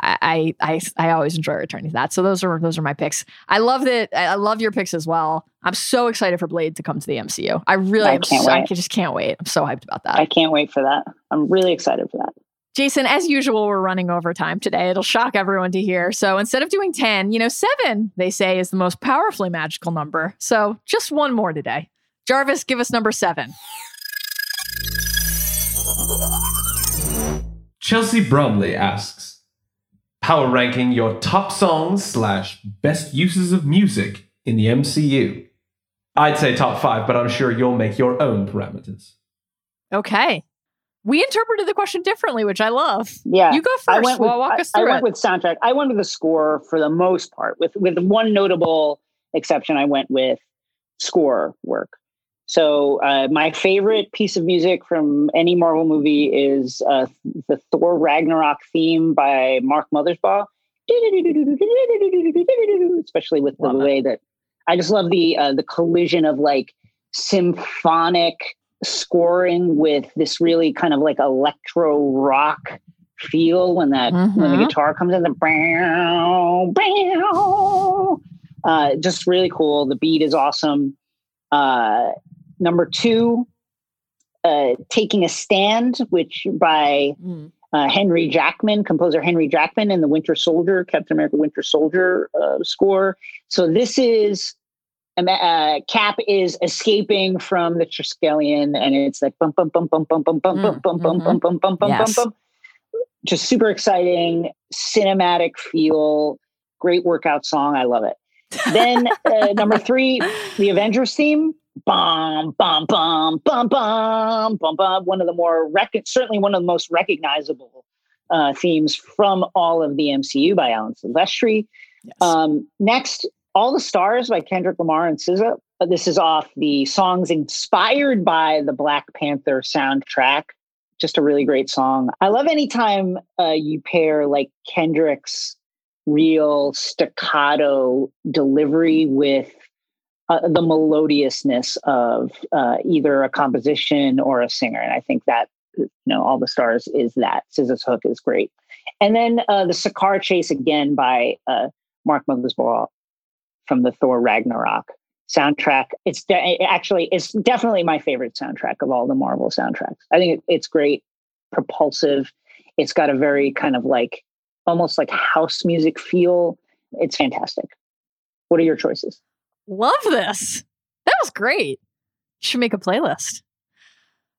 I, I I always enjoy returning to that. So those are those are my picks. I love that. I love your picks as well. I'm so excited for Blade to come to the MCU. I really I can't so, wait. I just can't wait. I'm so hyped about that. I can't wait for that. I'm really excited for that. Jason, as usual, we're running over time today. It'll shock everyone to hear. So instead of doing 10, you know, seven, they say, is the most powerfully magical number. So just one more today. Jarvis, give us number seven. Chelsea Bromley asks power ranking your top songs slash best uses of music in the MCU. I'd say top five, but I'm sure you'll make your own parameters. Okay. We interpreted the question differently, which I love. Yeah. You go first. I went with, well, walk I, us through I went it. with soundtrack. I went with the score for the most part, with with one notable exception. I went with score work. So uh, my favorite piece of music from any Marvel movie is uh, the Thor Ragnarok theme by Mark Mothersbaugh. Especially with the way that I just love the uh, the collision of like symphonic scoring with this really kind of like electro rock feel when that mm-hmm. when the guitar comes in the bow, bow. Uh, just really cool. The beat is awesome. Uh, Number two, uh, Taking a Stand, which by mm. uh, Henry Jackman, composer Henry Jackman, and the Winter Soldier, Captain America Winter Soldier uh, score. So this is uh, Cap is escaping from the Triskelion, and it's like bum bum bum bum bum bum bum bum bum bum bum bum bum bum bum bum. Just super exciting, cinematic feel, great workout song. I love it. Then uh, number three, the Avengers theme bum bum bum bum bum bum bum. One of the more rec- certainly one of the most recognizable uh, themes from all of the MCU by Alan Silvestri. Yes. Um, next, All the Stars by Kendrick Lamar and SZA. Uh, this is off the songs inspired by the Black Panther soundtrack. Just a really great song. I love anytime uh, you pair like Kendrick's real staccato delivery with uh, the melodiousness of uh, either a composition or a singer, and I think that you know all the stars is that SZA's hook is great, and then uh, the Sakaar chase again by uh, Mark Mothersbaugh from the Thor Ragnarok soundtrack. It's de- actually it's definitely my favorite soundtrack of all the Marvel soundtracks. I think it, it's great, propulsive. It's got a very kind of like almost like house music feel. It's fantastic. What are your choices? Love this. That was great. Should make a playlist.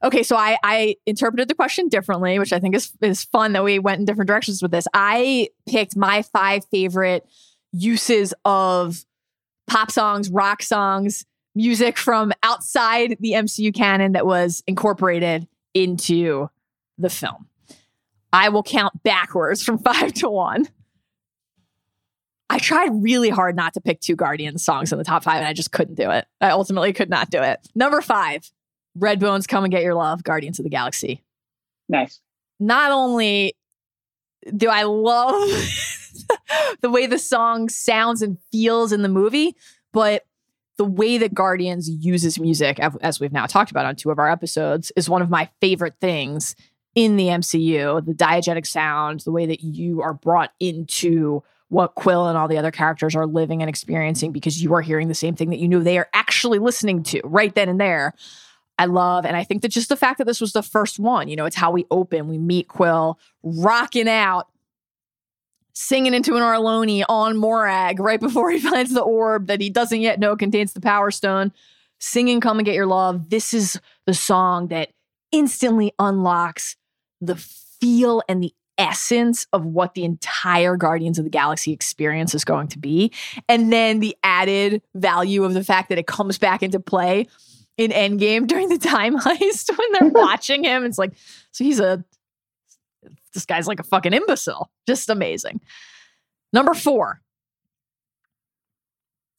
Okay, so I I interpreted the question differently, which I think is is fun that we went in different directions with this. I picked my five favorite uses of pop songs, rock songs, music from outside the MCU canon that was incorporated into the film. I will count backwards from five to one. I tried really hard not to pick two Guardians songs in the top five, and I just couldn't do it. I ultimately could not do it. Number five, Redbone's Come and Get Your Love, Guardians of the Galaxy. Nice. Not only do I love the way the song sounds and feels in the movie, but the way that Guardians uses music, as we've now talked about on two of our episodes, is one of my favorite things in the MCU. The diegetic sound, the way that you are brought into what Quill and all the other characters are living and experiencing because you are hearing the same thing that you knew they are actually listening to right then and there. I love, and I think that just the fact that this was the first one, you know, it's how we open. We meet Quill rocking out, singing into an Orloni on Morag right before he finds the orb that he doesn't yet know contains the Power Stone, singing Come and Get Your Love. This is the song that instantly unlocks the feel and the essence of what the entire Guardians of the Galaxy experience is going to be. And then the added value of the fact that it comes back into play in Endgame during the time heist when they're watching him. It's like, so he's a, this guy's like a fucking imbecile. Just amazing. Number four,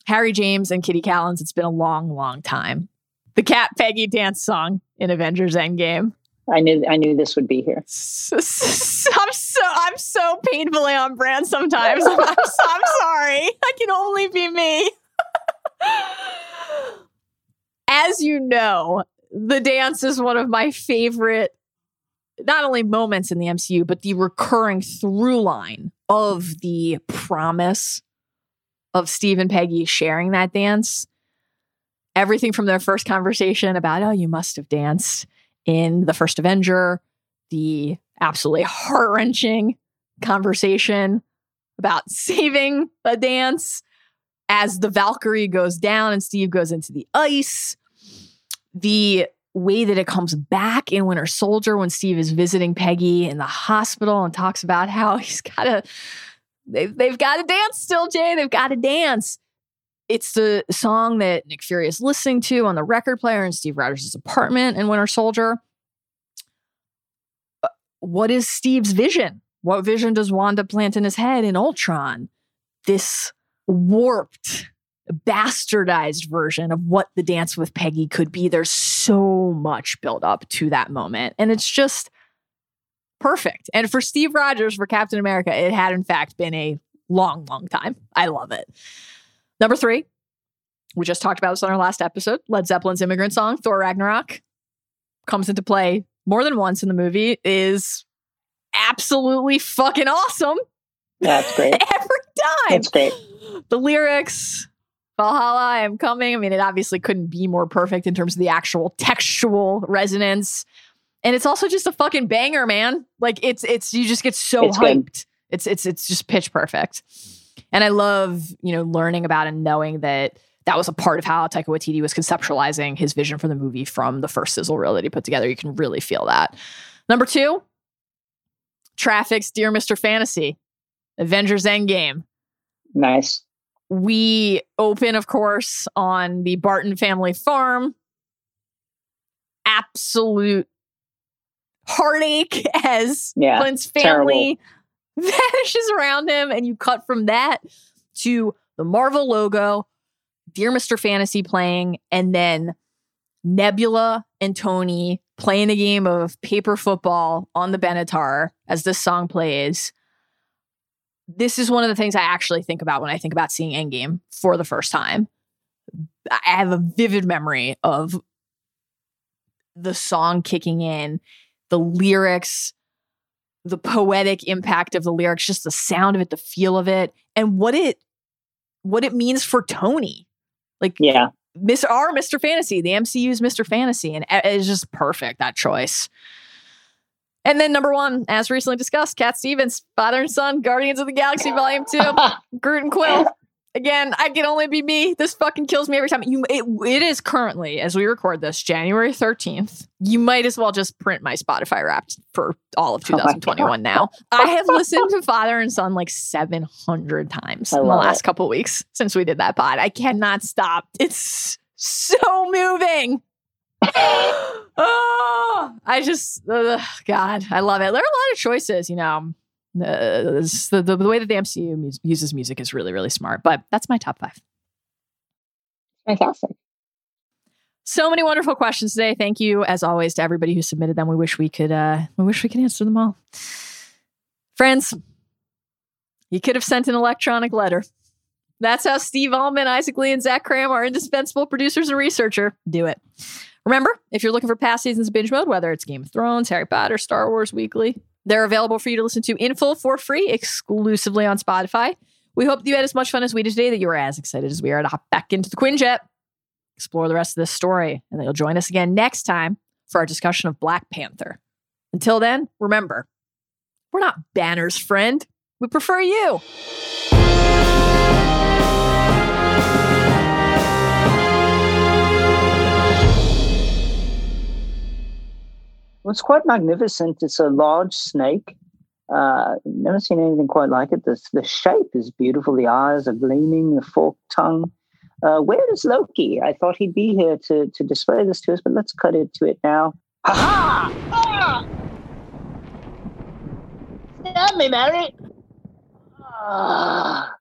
Harry James and Kitty Kallen's. It's Been a Long, Long Time. The Cap Peggy dance song in Avengers Endgame. I knew I knew this would be here. I'm so I'm so painfully on brand sometimes. I'm, I'm, so, I'm sorry. I can only be me. As you know, the dance is one of my favorite not only moments in the MCU, but the recurring through line of the promise of Steve and Peggy sharing that dance. Everything from their first conversation about, oh, you must have danced in The First Avenger, the absolutely heart wrenching conversation about saving a dance as the Valkyrie goes down and Steve goes into the ice. The way that it comes back in Winter Soldier when Steve is visiting Peggy in the hospital and talks about how he's got to, they've, they've got to dance still, Jay. They've got to dance. It's the song that Nick Fury is listening to on the record player in Steve Rogers' apartment in Winter Soldier. Uh, what is Steve's vision? What vision does Wanda plant in his head in Ultron? This warped, bastardized version of what the dance with Peggy could be. There's so much build up to that moment. And it's just perfect. And for Steve Rogers, for Captain America, it had in fact been a long, long time. I love it. Number three, we just talked about this on our last episode. Led Zeppelin's immigrant song, Thor Ragnarok, comes into play more than once in the movie, is absolutely fucking awesome. That's great. Every time. That's great. The lyrics, Valhalla, I am coming. I mean, it obviously couldn't be more perfect in terms of the actual textual resonance. And it's also just a fucking banger, man. Like it's it's you just get so It's hyped. good. It's it's it's just pitch perfect. And I love, you know, learning about and knowing that that was a part of how Taika Waititi was conceptualizing his vision for the movie from the first sizzle reel that he put together. You can really feel that. Number two, Traffic's Dear Mr. Fantasy, Avengers Endgame. Nice. We open, of course, on the Barton family farm. Absolute heartache as Yeah, Clint's family vanishes around him, and you cut from that to the Marvel logo, Dear Mr. Fantasy playing, and then Nebula and Tony playing a game of paper football on the Benatar as this song plays. This is one of the things I actually think about when I think about seeing Endgame for the first time. I have a vivid memory of the song kicking in, the lyrics, the poetic impact of the lyrics, just the sound of it, the feel of it, and what it what it means for Tony. Like yeah, Miss our Mr. Fantasy, the MCU's Mr. Fantasy, and it's just perfect that choice. And then number one, as recently discussed, Cat Stevens, father and son, Guardians of the Galaxy Volume Two, Groot and Quill. Again, I can only be me. This fucking kills me every time. You, it, it is currently, as we record this, January 13th. You might as well just print my Spotify Wrapped for all of 2021 now. I have listened to Father and Son like 700 times in the last it. couple weeks since we did that pod. I cannot stop. It's so moving. oh, I just, ugh, God, I love it. There are a lot of choices, you know. Uh, the, the, the way that the MCU mus- uses music is really, really smart, but that's my top five. fantastic. So many wonderful questions today. Thank you, as always, to everybody who submitted them. We wish we could, uh, we wish we could answer them all. Friends, you could have sent an electronic letter. That's how Steve Ahlman, Isaac Lee, and Zach Kram are indispensable producers and researcher. Do it. Remember, if you're looking for past seasons of binge mode, whether it's Game of Thrones, Harry Potter, Star Wars Weekly, they're available for you to listen to in full for free exclusively on Spotify. We hope that you had as much fun as we did today, that you were as excited as we are to hop back into the Quinjet, explore the rest of this story, and that you'll join us again next time for our discussion of Black Panther. Until then, remember, we're not Banner's friend. We prefer you. It's quite magnificent. It's a large snake. Uh, never seen anything quite like it. The, the shape is beautiful. The eyes are gleaming, the forked tongue. Uh, where is Loki? I thought he'd be here to, to display this to us, but let's cut into it now. Ha ha! Ah! Me, Mary! Ah.